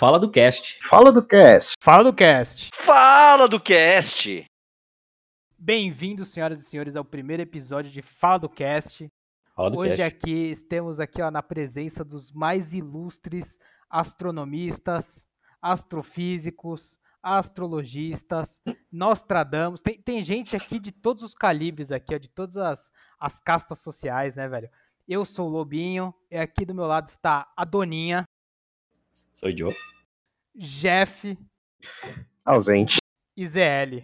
Fala do cast. Fala do cast. Fala do cast. Fala do cast. Bem-vindos, senhoras e senhores, ao primeiro episódio de Fala do cast. Fala do Hoje cast. aqui temos aqui ó, na presença dos mais ilustres astronomistas, astrofísicos, astrologistas, Nostradamus. Tem, tem gente aqui de todos os calibres aqui, ó, de todas as, as castas sociais, né, velho? Eu sou o Lobinho, e aqui do meu lado está a Doninha, Sou o Joe. Jeff Ausente. e ZL.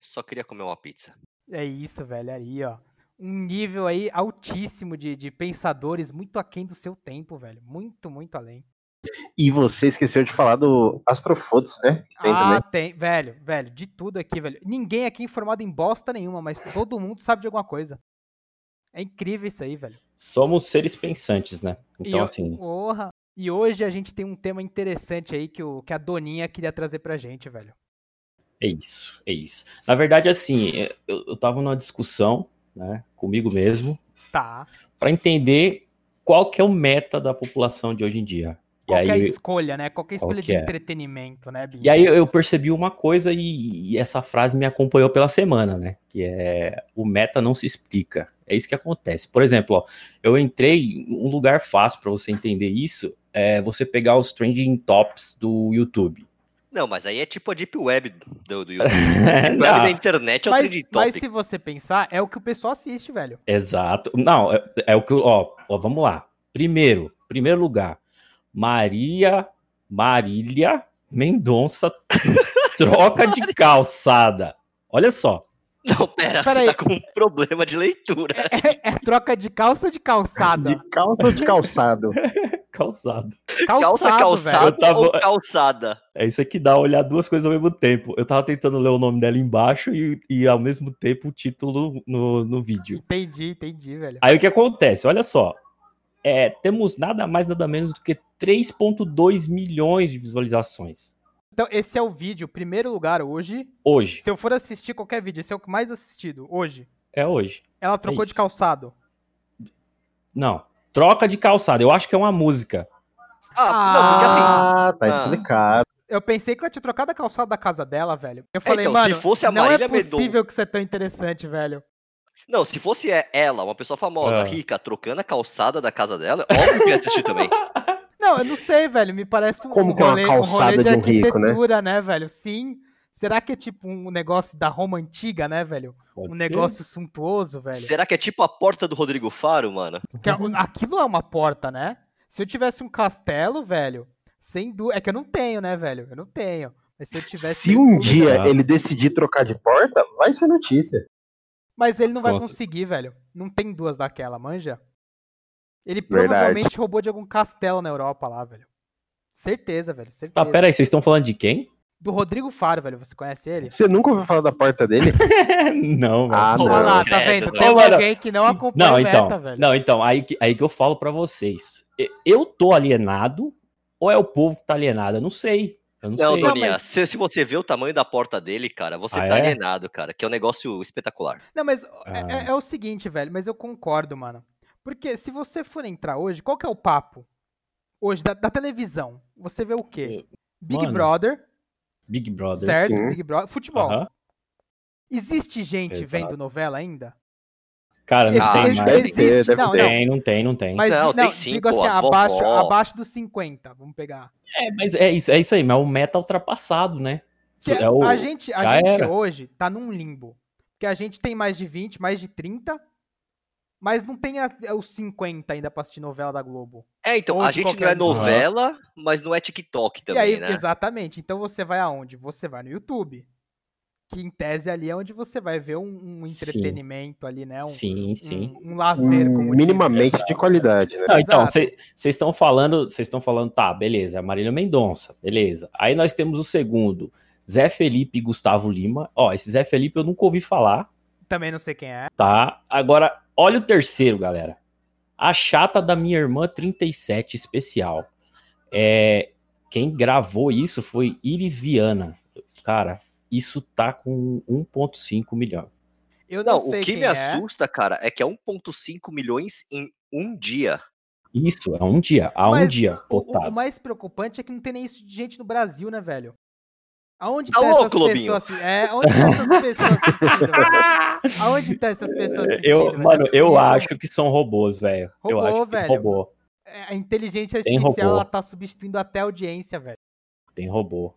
Só queria comer uma pizza. É isso, velho, aí, ó. Um nível aí altíssimo de, de pensadores, muito aquém do seu tempo, velho. Muito, muito além. E você esqueceu de falar do Astrofotos, né? Tem ah, também. tem, velho, velho, de tudo aqui, velho. Ninguém aqui é informado em bosta nenhuma, mas todo mundo sabe de alguma coisa. É incrível isso aí, velho. Somos seres pensantes, né? Então, e, assim, Porra. E hoje a gente tem um tema interessante aí que, o, que a Doninha queria trazer pra gente, velho. é isso, é isso. Na verdade, assim, eu, eu tava numa discussão, né, comigo mesmo, Tá. para entender qual que é o meta da população de hoje em dia. E Qual que é a aí, escolha, né? Qual que é escolha de é? entretenimento, né, Binho? e aí eu percebi uma coisa e, e essa frase me acompanhou pela semana, né? Que é o meta não se explica. É isso que acontece. Por exemplo, ó, eu entrei um lugar fácil para você entender isso é você pegar os trending tops do YouTube. Não, mas aí é tipo a Deep Web do, do YouTube. Deep Web da internet é o Mas, trending mas topic. se você pensar, é o que o pessoal assiste, velho. Exato. Não, é, é o que. eu- Ó, ó, vamos lá. Primeiro, primeiro lugar, Maria Marília Mendonça troca de calçada. Olha só. Não, pera, Pera você aí. tá com um problema de leitura. É, é troca de calça ou de calçada? De calça ou de calçado? Calçada. Calça Calçado, calçada Eu tava- ou calçada? É isso aqui dá olhar duas coisas ao mesmo tempo. Eu tava tentando ler o nome dela embaixo e, e ao mesmo tempo o título no, no vídeo. Entendi, entendi, velho. Aí o que acontece? Olha só. É, temos nada mais, nada menos do que 3,2 milhões de visualizações Então, esse é o vídeo, primeiro lugar hoje. hoje. Se eu for assistir qualquer vídeo, esse é o que mais assistido hoje. É hoje. Ela trocou de isso. calçado. Não. Troca de calçada. Eu acho que é uma música. Ah, não, porque assim. Ah, tá Ah. explicado. Eu pensei que ela tinha trocado a calçada da casa dela, velho. Eu falei, então, mano, se fosse a não Marília é possível Mendonça- que isso é tão interessante, velho. Não, se fosse é- ela, uma pessoa famosa, Ah. rica, trocando a calçada da casa dela, óbvio que ia assistir também. Não, eu não sei, velho. Me parece um, Como um que é uma rolê, um calçada rolê de de um rico, né? arquitetura, né, velho? Sim. Será que é tipo um negócio da Roma antiga, né, velho? Pode Um ser. negócio suntuoso, velho. Será que é tipo a porta do Rodrigo Faro, mano? Que é- aquilo é uma porta, né? Se eu tivesse um castelo, velho, sem dúvida. É que eu não tenho, né, velho? Eu não tenho. Mas se eu tivesse. Se um dia ele decidir trocar de porta, vai ser notícia. Mas ele não vai conseguir, velho. Não tem duas daquela, manja? Ele Verdade. provavelmente roubou de algum castelo na Europa lá, velho. Certeza, velho. Certeza. Tá, pera aí, vocês estão falando de quem? Do Rodrigo Faro, velho. Você conhece ele? Você nunca ouviu falar da porta dele? não, velho. Ah, Não, Olha lá, tá vendo? não. Tem Ô, mano, alguém que não acompanha Não, o então, meta, velho. não, então, aí que, aí que eu falo pra vocês. Eu tô alienado ou é o povo que tá alienado? Eu não sei. Eu não, Não, sei. Não, Doninha, mas- se, se você vê o tamanho da porta dele, cara, você Ah, tá é? alienado, cara, que é um negócio espetacular. Não, mas é- Ah. é, é o seguinte, velho, mas eu concordo, mano. Porque se você for entrar hoje, qual que é o papo? Hoje, da, da televisão, você vê o quê? Big Mano, Brother, Big Brother. certo? sim. Big Brother. Futebol. Aham. Existe gente Exato. vendo novela ainda? Cara, não Ah, tem mais. deve ter, não, ter. não. Tem, não tem, não tem. Mas Não, di- tem sim, digo pô, assim, as abaixo, vovó. abaixo dos 50, vamos pegar. É, mas é isso, é isso aí, mas o meta ultrapassado, né? Que é o- a gente, a gente era. hoje tá num limbo. Porque a gente tem mais de 20, mais de 30, mas não tem a- os 50 ainda pra assistir novela da Globo. É, então, Ou a gente não é um. novela, mas não é TikTok também, e aí, né? exatamente. Então você vai aonde? Você vai no YouTube. Que em tese ali é onde você vai ver um, um Sim. entretenimento ali, né? Um, Sim, sim. um, um lazer, como diz. Minimamente de qualidade, né? Não, então, vocês estão falando, vocês estão falando, tá, beleza, é Marília Mendonça, beleza. Aí nós temos o segundo, Zé Felipe e Gustavo Lima. Ó, esse Zé Felipe eu nunca ouvi falar, Também não sei quem é. tá? Agora, olha o terceiro, galera. A chata da minha irmã 37 especial. É, quem gravou isso foi Iris Viana. Cara, isso tá com 1.5 milhão. Eu não, Não, sei o que me é. assusta, cara, é que é 1,5 milhões em um dia. Isso, há um dia. Há um dia O, o mais preocupante é que não tem nem isso de gente no Brasil, né, velho? Aonde Tá tá louco, essas Lobinho? pessoas É, onde tá essas pessoas assistindo? Aonde tá essas pessoas assistindo? Eu, velho? mano, é eu acho que são robôs, velho. Eu Robô, acho que tem velho. robô. É, A inteligência artificial, ela tá substituindo até a audiência, velho. Tem robô.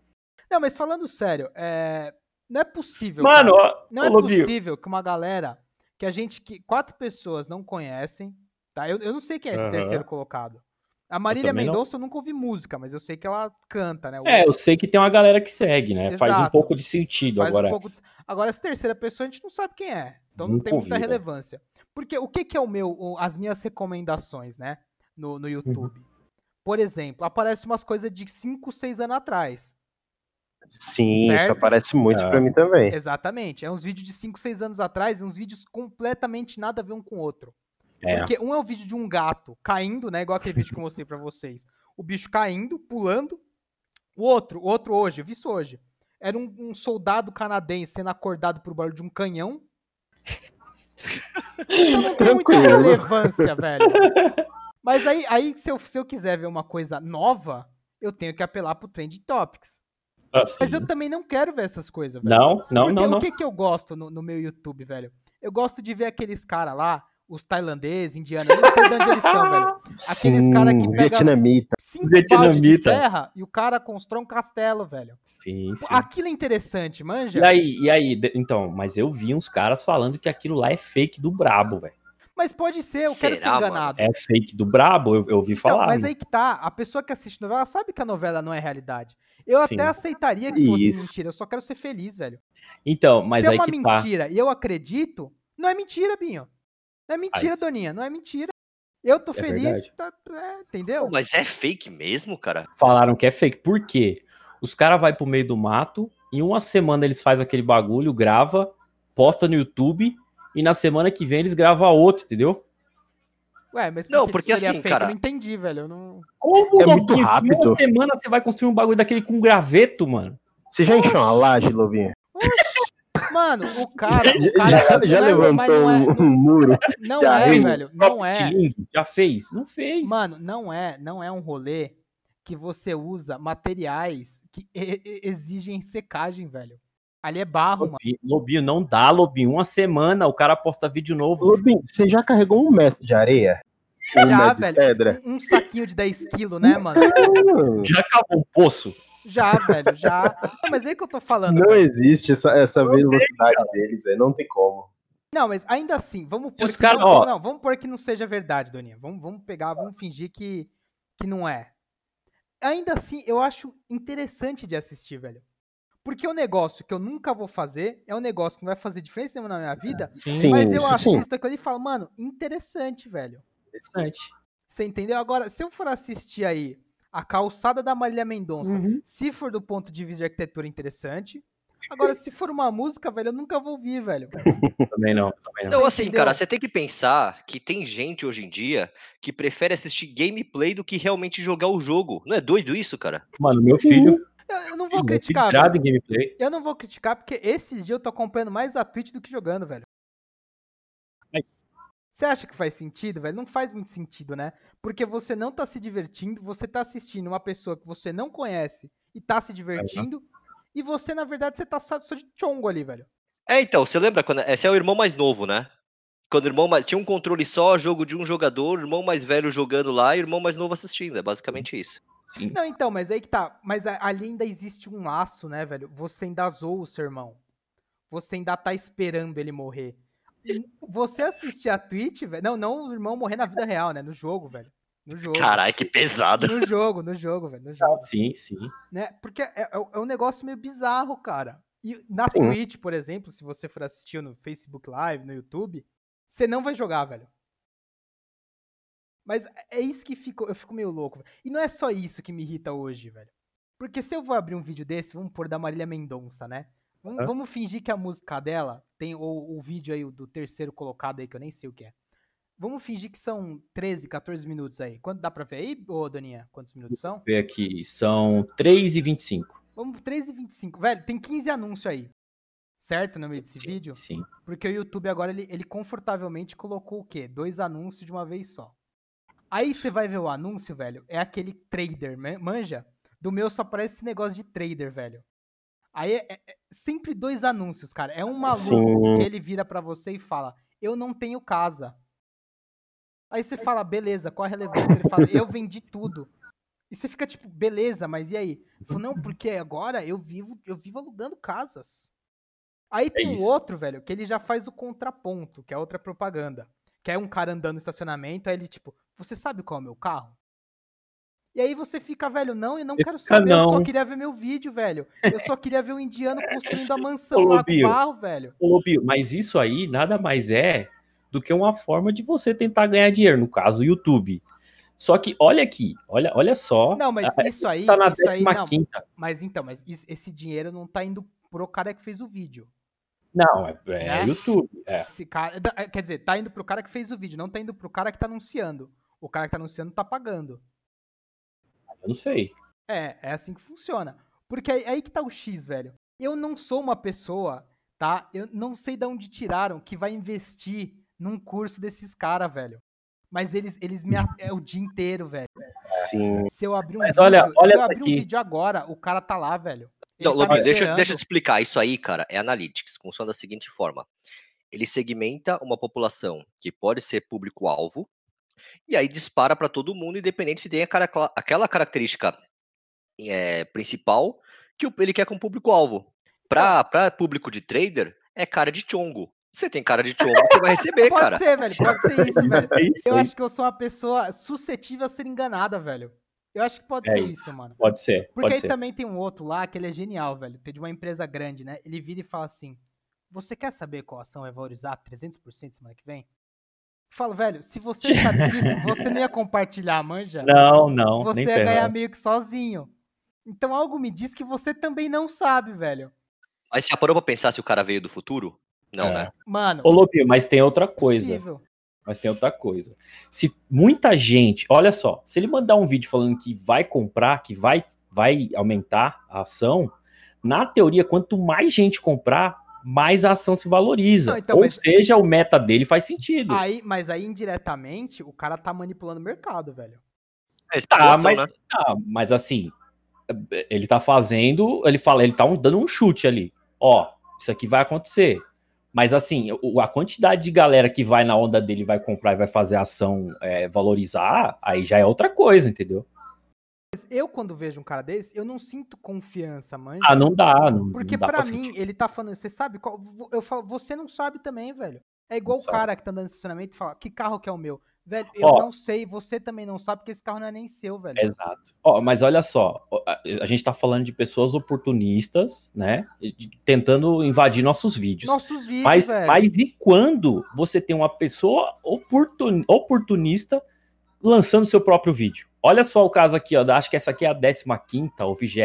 Não, mas falando sério, é... não é possível. Mano, cara. Não é Lobinho, possível que uma galera que a gente que quatro pessoas não conhecem, tá? Eu, eu não sei quem é esse Aham. terceiro colocado. A Marília não. Mendonça eu nunca ouvi música, mas eu sei que ela canta, né? O- É, eu sei que tem uma galera que segue, né? Faz um Exato. pouco de sentido faz agora. um pouco de... Agora essa terceira pessoa a gente não sabe quem é, então não Nunca tem muita ouvi, velho. relevância. Porque o que que é o meu, o- as minhas recomendações, né? No, no YouTube. Por exemplo, aparece umas coisas de 5, 6 anos atrás. Sim, Certo? isso aparece muito É. pra mim também. Exatamente. É uns vídeos de 5, 6 anos atrás e uns vídeos completamente nada a ver um com o outro. É. Porque um é o vídeo de um gato caindo, né? Igual aquele vídeo que eu mostrei pra vocês. O bicho caindo, pulando. O outro, o outro hoje, eu vi isso hoje. Era um, um soldado canadense sendo acordado por barulho de um canhão. Então não tem muita relevância, velho. Mas aí, aí se, eu, se eu quiser ver uma coisa nova, eu tenho que apelar pro Trend Topics. Assim. Mas eu também não quero ver essas coisas, velho. Não, não, Porque não, não. o que, que eu gosto no, no meu YouTube, velho? Eu gosto de ver aqueles caras lá, os tailandeses, indianos, eu não sei de onde eles são, velho. Aqueles Sim, cara que pega- vietnamita. Cinco balde de Vietnamita. terra e o cara constrói um castelo, velho. Sim, sim. Aquilo é interessante, manja. E aí, e aí, então, mas eu vi uns caras falando que aquilo lá é fake do brabo, velho. Mas pode ser, eu quero ser Será, mano? enganado. É fake do brabo, eu, eu ouvi Então, falar. mas né? aí que tá, a pessoa que assiste novela sabe que a novela não é realidade. Eu Sim. até aceitaria que fosse Isso. mentira, eu só quero ser feliz, velho. Então, mas Se aí é uma que tá. mentira e eu acredito, não é mentira, Binho. Não é mentira, isso- Doninha, não é mentira. Eu tô É feliz, verdade. tá- é, entendeu? Pô, mas é fake mesmo, cara? Falaram que é fake. Por quê? Os caras vão pro meio do mato, em uma semana eles fazem aquele bagulho, grava, posta no YouTube, e na semana que vem eles gravam outro, entendeu? Ué, mas Não, que porque isso seria assim, fake? cara- Eu não entendi, velho. Eu não... Como, É muito Lobinho? Em rápido. uma semana você vai construir um bagulho daquele com graveto, mano? Você já encheu uma laje, Lobinho? Mano, o cara. O Já, cara já não é- mas levantou não é, um, não, muro? não Já é, velho. Não é. Já fez? Não fez. Mano, não é, não é um rolê que você usa materiais que exigem secagem, velho. Ali é barro, mano. Lobinho, Lobinho, não dá, Lobinho. Uma semana o cara posta vídeo novo. Lobinho, você já carregou um metro de areia? Um Já, velho. pedra? Um, um saquinho de 10 quilos, né, mano? Já cavou um poço? Já, velho, já. Não, mas é que eu tô falando. não velho. existe essa, essa velocidade deles, velho. Não tem como. Não, mas ainda assim, vamos pôr os que cara- não, ó. não, vamos pôr que não seja verdade, Doninha. Vamos, vamos pegar, vamos fingir que, que não é. Ainda assim, eu acho interessante de assistir, velho. Porque o negócio que eu nunca vou fazer é um negócio que não vai fazer diferença nenhuma na minha vida, Sim, mas eu sim. assisto aquilo e falo, mano, interessante, velho. Interessante. Você entendeu? Agora, se eu for assistir aí a calçada da Marília Mendonça, Uhum. se for do ponto de vista de arquitetura interessante. Agora, se for uma música, velho, eu nunca vou ouvir, velho. Também não, também não. Então, assim, entendeu? cara, você tem que pensar que tem gente hoje em dia que prefere assistir gameplay do que realmente jogar o jogo. Não é doido isso, cara? Mano, meu filho. Eu, eu não vou meu criticar. Eu não vou criticar porque esses dias eu tô acompanhando mais a Twitch do que jogando, velho. Você acha que faz sentido, velho? Não faz muito sentido, né? Porque você não tá se divertindo, você tá assistindo uma pessoa que você não conhece e tá se divertindo, e você, na verdade, você tá só só de chongo ali, velho. É, então, você lembra quando. Esse é o irmão mais novo, né? Quando o irmão mais. Tinha um controle só, jogo de um jogador, o irmão mais velho jogando lá e o irmão mais novo assistindo. É basicamente isso. Sim. Não, então, mas aí que tá. Mas ali ainda existe um laço, né, velho? Você ainda zoou o seu irmão. Você ainda tá esperando ele morrer. Você assistir a Twitch, velho. Não, não o irmão morrer na vida real, né? No jogo, velho. No jogo. Caralho, que pesado. No jogo, no jogo, velho. No jogo. Sim, sim. Né? Porque é, é- é um negócio meio bizarro, cara. E na Sim. Twitch, por exemplo, se você for assistir no Facebook Live, no YouTube, você não vai jogar, velho. Mas é isso que fico, eu fico meio louco. velho. E não é só isso que me irrita hoje, velho. Porque se eu vou abrir um vídeo desse, vamos pôr da Marília Mendonça, né? Vamos, vamos fingir que a música dela tem o, o vídeo aí o do terceiro colocado aí, que eu nem sei o que é. Vamos fingir que são 13, 14 minutos aí. Quanto dá pra ver aí, ô Doninha? Quantos minutos são? Ver aqui, são 3 e 25. Vamos 13 e 25. Velho, tem 15 anúncios aí. Certo no meio desse Sim, vídeo? Sim. Porque o YouTube agora ele, ele confortavelmente colocou o quê? Dois anúncios de uma vez só. Aí você vai ver o anúncio, velho, é aquele trader, manja? Do meu só parece esse negócio de trader, velho. Aí é, é- é sempre dois anúncios, cara. É um maluco Sim. que ele vira pra você e fala: Eu não tenho casa. Aí você fala, beleza, qual a relevância? Ele fala, eu vendi tudo. E você fica tipo, beleza, mas e aí? Ele falou, não, porque agora eu vivo, eu vivo alugando casas. Aí tem um isso. outro, velho, que ele já faz o contraponto, que é outra propaganda. Que é um cara andando no estacionamento, aí ele, tipo, você sabe qual é o meu carro? E aí você fica, velho, não, eu não quero Fica saber, eu só não. queria ver meu vídeo, velho. Eu só queria ver o indiano construindo a mansão Ô, lá com o Lobinho. carro, velho. Ô, Bio, mas isso aí nada mais é do que uma forma de você tentar ganhar dinheiro, no caso, o YouTube. Só que olha aqui, olha, olha só. Não, mas a- isso aí, tá na isso aí, não, 15 mas então, mas isso- esse dinheiro não tá indo pro cara que fez o vídeo. Não, é, é Né? YouTube. É. Esse cara, quer dizer, tá indo pro cara que fez o vídeo, não tá indo pro cara que tá anunciando. O cara que tá anunciando tá pagando. Eu não sei. É, é assim que funciona. Porque aí, aí que tá o X, velho. Eu não sou uma pessoa, tá? Eu não sei de onde tiraram que vai investir num curso desses caras, velho. Mas eles, eles me. É o dia inteiro, velho. Sim. Se eu abrir um Mas vídeo. olha- olha se eu abrir um vídeo agora, o cara tá lá, velho. Ele Não, tá Lobinho, deixa, deixa eu te explicar. Isso aí, cara, é analytics. Funciona da seguinte forma: ele segmenta uma população que pode ser público-alvo, e aí dispara para todo mundo, independente se tem aquela, aquela característica eh, principal que o- ele quer com público-alvo. Para público de trader, é cara de chongo. Você tem cara de chongo, você vai receber, Pode cara. ser, velho. Pode ser isso, velho. É isso, Eu é acho isso. que eu sou uma pessoa suscetível a ser enganada, velho. Eu acho que pode É ser isso. isso, mano. Pode ser, Porque pode aí ser. também tem um outro lá que ele é genial, velho. Tem de uma empresa grande, né? Ele vira e fala assim: Você quer saber qual ação vai valorizar 300% semana que vem? Eu falo, velho, se você sabe disso, você não ia compartilhar, manja? Não, não, você nem ia ganhar meio que sozinho. Então algo me diz que você também não sabe, velho. Mas você já parou pra pensar se o cara veio do futuro? Não, É. né? Mano, Ô, Lobinho, mas tem outra coisa. possível. Mas tem outra coisa. Se muita gente, olha só, se ele mandar um vídeo falando que vai comprar, que vai, vai aumentar a ação, na teoria, quanto mais gente comprar, mais a ação se valoriza. Não, então, Ou mas- seja, o meta dele faz sentido. Aí, mas aí indiretamente o cara tá manipulando o mercado, velho. É Tá, mas, né? ah, mas assim, ele tá fazendo, ele fala, ele tá um- dando um chute ali. Ó, isso aqui vai acontecer. Mas assim, o- a quantidade de galera que vai na onda dele, vai comprar e vai fazer a ação é, valorizar, aí já é outra coisa, entendeu? Eu, quando vejo um cara desse, eu não sinto confiança, manja. Ah, não dá. Não, Porque não pra mim, sentir. ele tá falando, você sabe qual. Eu falo, você não sabe também, velho. É igual Não o sabe. cara que tá andando no estacionamento e fala, que carro que é o meu? Velho, eu Ó. não sei, você também não sabe, porque esse carro não é nem seu, velho. Exato. Ó, mas olha só, a, gente tá falando de pessoas oportunistas, né? tentando invadir nossos vídeos. Nossos vídeos, Mas, velho. mas e quando você tem uma pessoa oportun- oportunista lançando seu próprio vídeo? Olha só o caso aqui, ó. Acho que essa aqui é a 15 ou 20.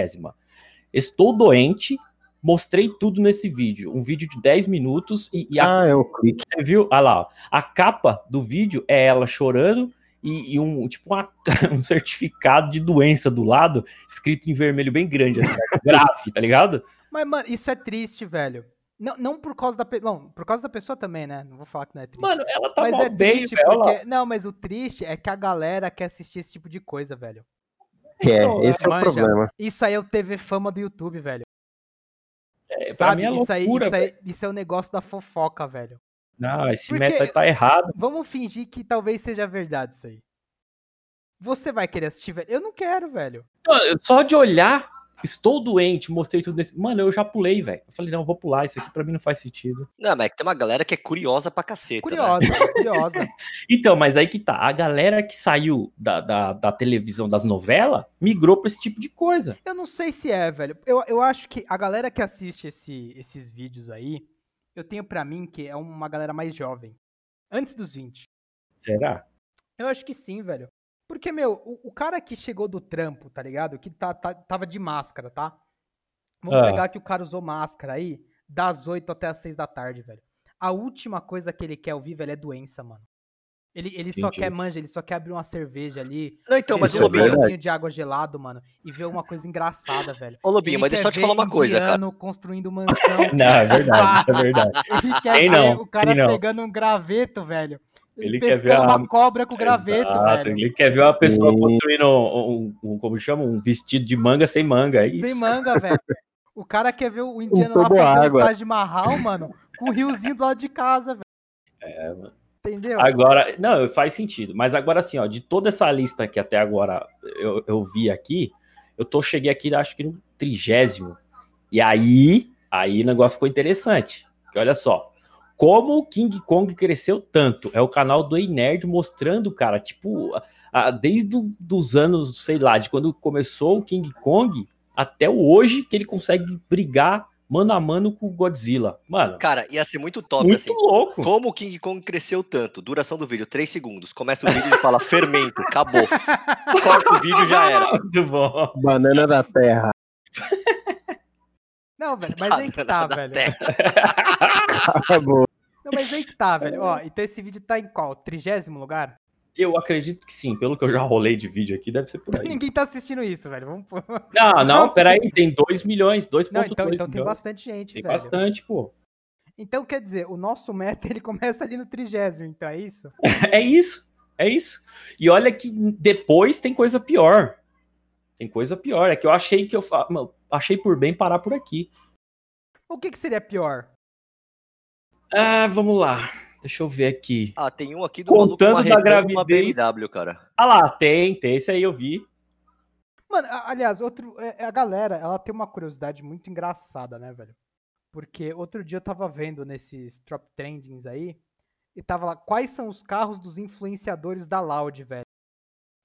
Estou doente, mostrei tudo nesse vídeo. Um vídeo de 10 minutos e, e a- Ah, é o clique. você viu? Olha lá, ó. a capa do vídeo é ela chorando e, e um tipo uma- um certificado de doença do lado, escrito em vermelho bem grande, assim, grave, tá ligado? Mas, mano, isso é triste, velho. Não, não por causa da pessoa. Não, por causa da pessoa também, né? Não vou falar que não é triste. Mano, ela tá mas mal é bem, triste velho. porque. Não, mas o triste é que a galera quer assistir esse tipo de coisa, velho. Que é, Então, esse é o manja. problema. Isso aí é o TV fama do YouTube, velho. É, pra Sabe? mim é isso, aí, loucura, isso, aí, isso é o negócio da fofoca, velho. Não, esse Porque- meta aí tá errado. Vamos fingir que talvez seja verdade isso aí. Você vai querer assistir, velho? Eu não quero, velho. Não, Só de olhar, estou doente, mostrei tudo nesse. Mano, eu já pulei, velho. Eu falei, não, vou pular, isso aqui pra mim não faz sentido. Não, mas é que tem uma galera que é curiosa pra caceta. né? Curiosa, curiosa. Então, mas aí que tá. A galera que saiu da, da, da televisão, das novelas, migrou pra esse tipo de coisa. Eu não sei se é, velho. Eu, eu acho que a galera que assiste esse- esses vídeos aí, eu tenho pra mim que é uma galera mais jovem. Antes dos 20. Será? Eu acho que sim, velho. Porque, meu, o, o cara que chegou do trampo, tá ligado? Que tá, tá- tava de máscara, tá? Vamos Ah. pegar que o cara usou máscara aí, das 8 até as 6 da tarde, velho. A última coisa que ele quer ouvir, velho, é doença, mano. Ele, ele só quer manja, ele só quer abrir uma cerveja ali. Não, então, mas o um Lobinho, verdade. copinho de água gelado, mano, e ver uma coisa engraçada, velho. ô Lobinho, Ele mas deixa eu quer te falar uma coisa, cara. indiano construindo mansão. Não, é verdade, isso é verdade. Ele quer Quem ver não? o cara Quem não? pegando um graveto, velho. Ele, Ele quer pescando ver a- uma cobra com graveto, Exato, velho. Ele quer ver uma pessoa construindo um, um- um- como chama? Um vestido de manga sem manga. É isso. Sem manga, velho. O cara quer ver o indiano lá fazendo água. Taj Mahal, mano, com o riozinho do lado de casa, velho. É, mano. Entendeu? Agora, não, faz sentido. Mas agora, assim, ó, de toda essa lista que até agora eu, eu vi aqui, eu tô, cheguei aqui, acho que no trigésimo. E aí, aí o negócio ficou interessante. Olha só, como o King Kong cresceu tanto. É o canal do Nerd mostrando, cara, tipo, a- a- desde dos anos, sei lá, de quando começou o King Kong até hoje que ele consegue brigar mano a mano com o Godzilla. Mano, Cara, ia ser muito top, muito assim. louco. Como o King Kong cresceu tanto? Duração do vídeo, 3 segundos. Começa o vídeo e fala fermento, acabou. Corta o vídeo já era. Muito bom. Banana da terra. Não, velho, mas aí que tá, Da velho. terra. Acabou. Não, mas aí que tá, velho. Ó, então esse vídeo tá em qual? Trigésimo lugar? Eu acredito que sim, pelo que eu já rolei de vídeo aqui, deve ser por aí. Ninguém tá assistindo isso, velho. Vamos pôr. Não, não, peraí, tem 2 milhões, 2,2 Não, então, então tem milhões. bastante gente, Tem velho. bastante, pô. Então quer dizer, o nosso meta ele começa ali no trigésimo, então é isso? É isso, é isso. E olha que depois tem coisa pior. Tem coisa pior, é que eu achei que eu fa... achei por bem parar por aqui. O que, que seria pior? Ah, vamos lá. Deixa eu ver aqui. Ah, tem um aqui do Contando maluco da marretando uma gravidez. BMW, cara. Ah lá, tem, tem esse aí eu vi. Mano, aliás, outro, é- a galera, ela tem uma curiosidade muito engraçada, né, velho? Porque outro dia eu tava vendo nesses Top Trendings aí, e tava lá, quais são os carros dos influenciadores da Loud, velho?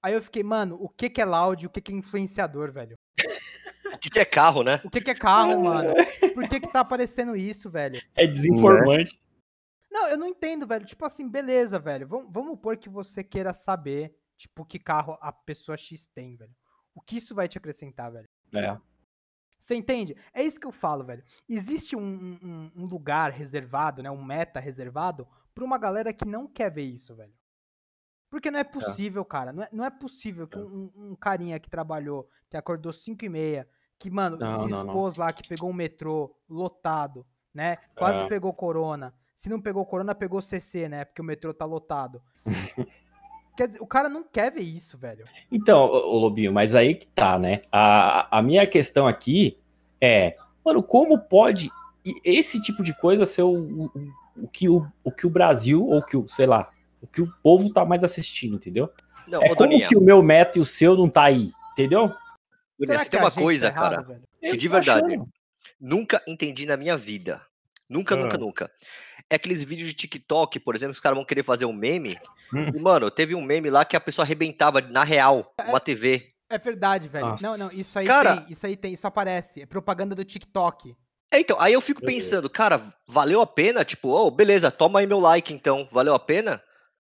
Aí eu fiquei, mano, o que que é Loud e o que que é influenciador, velho? O que, que é carro, né? O que que é carro, mano? Por que que tá aparecendo isso, velho? É desinformante. Não, eu não entendo, velho. Tipo assim, beleza, velho. Vamos, vamos supor que você queira saber, tipo, que carro a pessoa X tem, velho. O que isso vai te acrescentar, velho? É. Você entende? É isso que eu falo, velho. Existe um, um- um lugar reservado, né? Um meta reservado pra uma galera que não quer ver isso, velho. Porque não é possível, cara. Não é, não é possível que É. um, um carinha que trabalhou, que acordou 5 e meia, que, mano, Não, se não, não. expôs lá, que pegou um metrô lotado, né? Quase É. pegou corona. Se não pegou corona, pegou CC, né? Porque o metrô tá lotado. Quer dizer, o cara não quer ver isso, velho. Então, ô, Lobinho, mas aí que tá, né? A, a minha questão aqui é, mano, como pode esse tipo de coisa ser o, o, o que, o, o que o Brasil, ou que o, sei lá, o que o povo tá mais assistindo, entendeu? Não, É como Doninha, que o meu meta e o seu não tá aí, entendeu? Será você tem uma gente coisa, tá errado, cara, velho? que de verdade, achando. nunca entendi na minha vida. Nunca, Ah. nunca, nunca. É aqueles vídeos de TikTok, por exemplo, os caras vão querer fazer um meme. Hum. E, mano, teve um meme lá que a pessoa arrebentava na real uma TV. É verdade, velho. Nossa. Não, não, isso aí Cara- tem, isso aí tem, isso aparece. É propaganda do TikTok. É, então, aí eu fico pensando, cara, valeu a pena? Tipo, oh, beleza, toma aí meu like então, valeu a pena?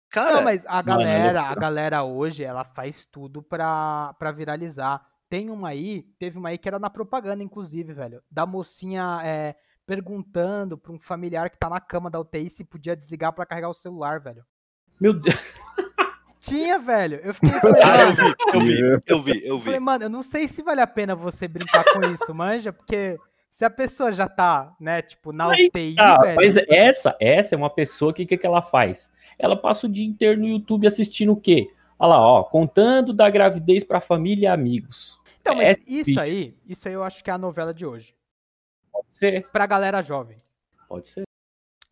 Cara, Não, mas a é galera, a galera hoje, ela faz tudo pra, pra viralizar. Tem uma aí, teve uma aí que era na propaganda, inclusive, velho. Da mocinha é, perguntando pra um familiar que tá na cama da UTI se podia desligar pra carregar o celular, velho. Meu Deus. Tinha, velho. Eu fiquei, falei, Ah, eu vi, eu vi, eu vi, eu eu vi. falei, mano, eu não sei se vale a pena você brincar com isso, manja, porque se a pessoa já tá, né, tipo, na Aí UTI, Ah, velho. mas essa, essa é uma pessoa que que, que ela faz? Ela passa o dia inteiro no YouTube assistindo o quê? Olha lá, ó, contando da gravidez pra família e amigos. Então, mas é isso aí, isso aí eu acho que é a novela de hoje. Pode ser, Pra galera jovem. pode ser.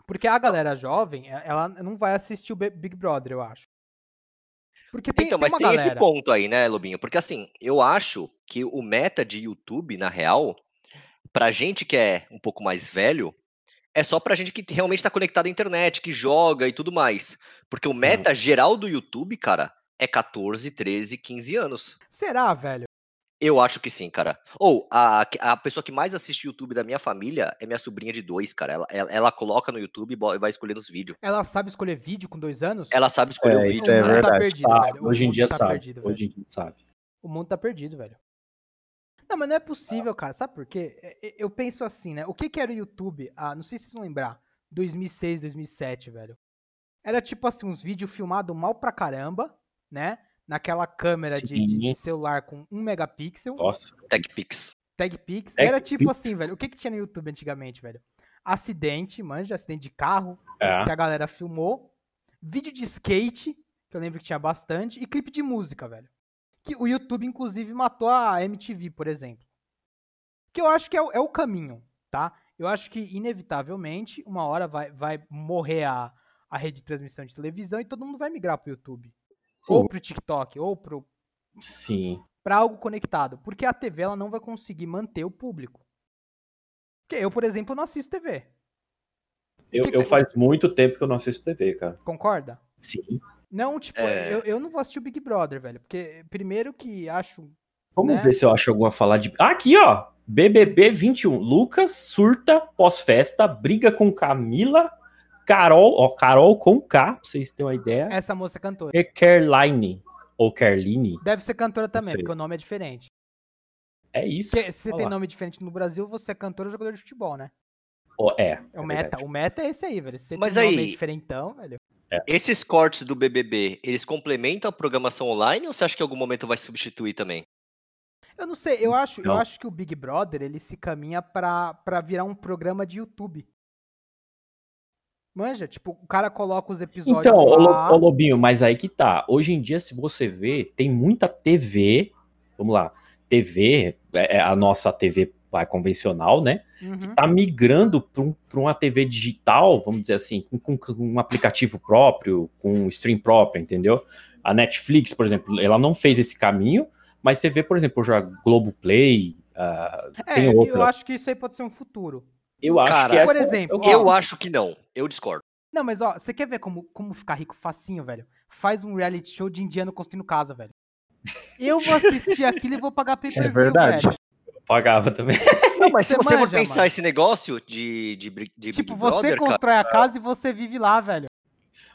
Porque a galera jovem, e- ela não vai assistir o Big Brother, eu acho. Porque tem, Então, tem mas uma tem galera. esse ponto aí, né, Lobinho? Porque assim, eu acho que o meta de YouTube, na real, pra gente que é um pouco mais velho, é só pra gente que realmente tá conectado à internet, que joga e tudo mais. Porque o meta geral do YouTube, cara, é 14, 13, 15 anos. Será, velho? Eu acho que sim, cara. Ou a, a pessoa que mais assiste YouTube da minha família é minha sobrinha de dois, cara. Ela, ela, ela coloca no YouTube e vai escolhendo os vídeos. Ela sabe escolher vídeo com dois anos? Ela sabe escolher É, o vídeo. é o mundo tá verdade. perdido, Ah, velho. O hoje em mundo dia tá sabe. perdido, velho. hoje em dia sabe. O mundo tá perdido, velho. Não, mas não é possível, cara. Sabe por quê? É- é- Eu penso assim, né? O que que era o YouTube? Ah, não sei se vocês vão lembrar. 2006, 2007, velho. Era tipo assim, uns vídeos filmados mal pra caramba, né? Naquela câmera de, de- celular com 1 megapixel. Nossa. TechPix. TagPix. Tag Era tipo Pix. assim, velho. O que, que tinha no YouTube antigamente, velho? Acidente, manja, acidente de carro, É. que a galera filmou. Vídeo de skate, que eu lembro que tinha bastante. E clipe de música, velho. Que o YouTube, inclusive, matou a MTV, por exemplo. Que eu acho que é o, é o caminho, tá? Eu acho que, inevitavelmente, uma hora vai, vai morrer a, a rede de transmissão de televisão e todo mundo vai migrar pro YouTube. Ou pro TikTok, ou pro, Sim. para algo conectado, porque a TV ela não vai conseguir manter o público. Porque eu, por exemplo, não assisto TV. Eu, Que eu que- faz muito tempo que eu não assisto TV, cara. Concorda? Sim. Não, tipo, É. eu, eu não vou assistir o Big Brother, velho, porque primeiro que acho Vamos Né? ver se eu acho alguma falar de. Ah, aqui, ó. BBB 21. Lucas surta pós-festa, briga com Camila, Carol, ó, Carol com K, pra vocês terem uma ideia. essa moça é cantora. E Caroline, ou Carline. Deve ser cantora também, porque o nome é diferente. É isso. Se você tem lá. nome diferente no Brasil, você é cantor ou jogador de futebol, né? Ó, é. É o é meta. verdade. O meta é esse aí, velho. Se você Mas tem nome aí- diferentão, velho. Esses cortes do BBB, eles complementam a programação online ou você acha que em algum momento vai substituir também? Eu não sei, eu acho, eu acho que o Big Brother, ele se caminha pra virar um programa de YouTube. Manja, tipo, o cara coloca os episódios Então, ô, lá. ô, Lobinho, mas aí que tá. Hoje em dia, se você vê, tem muita TV. Vamos lá. TV, é é a nossa TV vai, convencional, né? Uhum. tá migrando para um, pra uma TV digital, vamos dizer assim, com, com- um aplicativo próprio, com um stream próprio, entendeu? A Netflix, por exemplo, ela não fez esse caminho, mas você vê, por exemplo, já Globoplay, ah, É, tem eu outras. acho que isso aí pode ser um futuro. Eu acho Cara, que essa por exemplo, o- Eu acho que não. Eu discordo. Não, mas ó, você quer ver como, como ficar rico facinho, velho? Faz um reality show de indiano construindo casa, velho. Eu vou assistir aquilo e vou pagar pay per É verdade. velho. eu pagava também. Não, mas se Você você for manja, pensar mano. esse negócio de, de, de Tipo, Big você Brother, cara, constrói a casa e você vive lá, velho.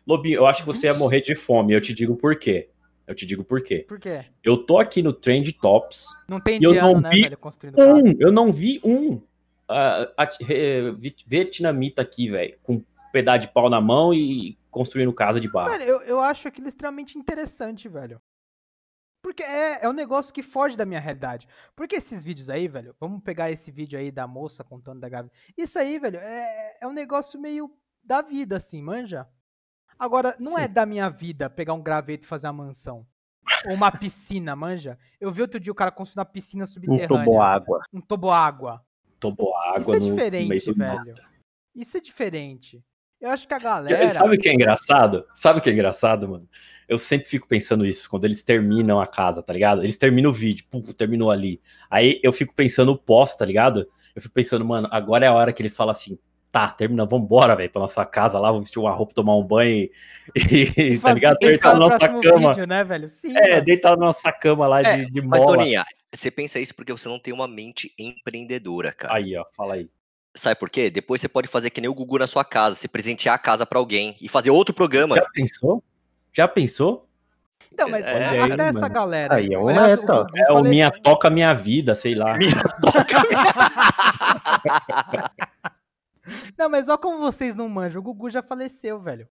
Lobinho, eu acho que você ia morrer de fome, eu te digo por quê. Eu te digo por quê. Por quê? Eu tô aqui no Trend Tops, Não tem E eu indiano, não né, vi velho, construindo casa. um, eu não vi um vi- vietnamita aqui, velho, com um pedaço de pau na mão e construindo casa de barro. Velho, eu, eu acho aquilo extremamente interessante, velho. Porque é, é um negócio que foge da minha realidade. Porque esses vídeos aí, velho, vamos pegar esse vídeo aí da moça contando da grávida. Isso aí, velho, é, é um negócio meio da vida, assim, manja? Agora, não é Sim. da minha vida pegar um graveto e fazer uma mansão. Ou uma piscina, manja? Eu vi outro dia o cara construindo uma piscina Um subterrânea. toboágua. Um toboágua. Tomou água Isso é no- no meio diferente, velho. Isso é diferente. Eu acho que a galera. Sabe o que é engraçado? Sabe o que é engraçado, mano? Eu sempre fico pensando isso, quando eles terminam a casa, tá ligado? Eles terminam o vídeo, pum, terminou ali. Aí eu fico pensando o pós, tá ligado? Eu fico pensando, mano, agora é a hora que eles falam assim, tá, termina, vambora, velho, pra nossa casa lá, vamos vestir uma roupa, tomar um banho e, e, tá ligado? Deitar na no nossa cama. vídeo, né, velho? Sim, É, mano. deitar na nossa cama lá É, de, de Mas, mola. Doninha, você pensa isso porque você não tem uma mente empreendedora, cara. Aí, ó, fala aí. Sabe por quê? Depois você pode fazer que nem o Gugu na sua casa, você presentear a casa pra alguém e fazer outro programa. Já pensou? Já pensou? Então, mas É, a- até aí, essa mano. galera. Aí é um aliás, meta. É o falei- Minha Toca Minha Vida, sei lá. Não, mas olha como vocês não manjam. O Gugu já faleceu, velho.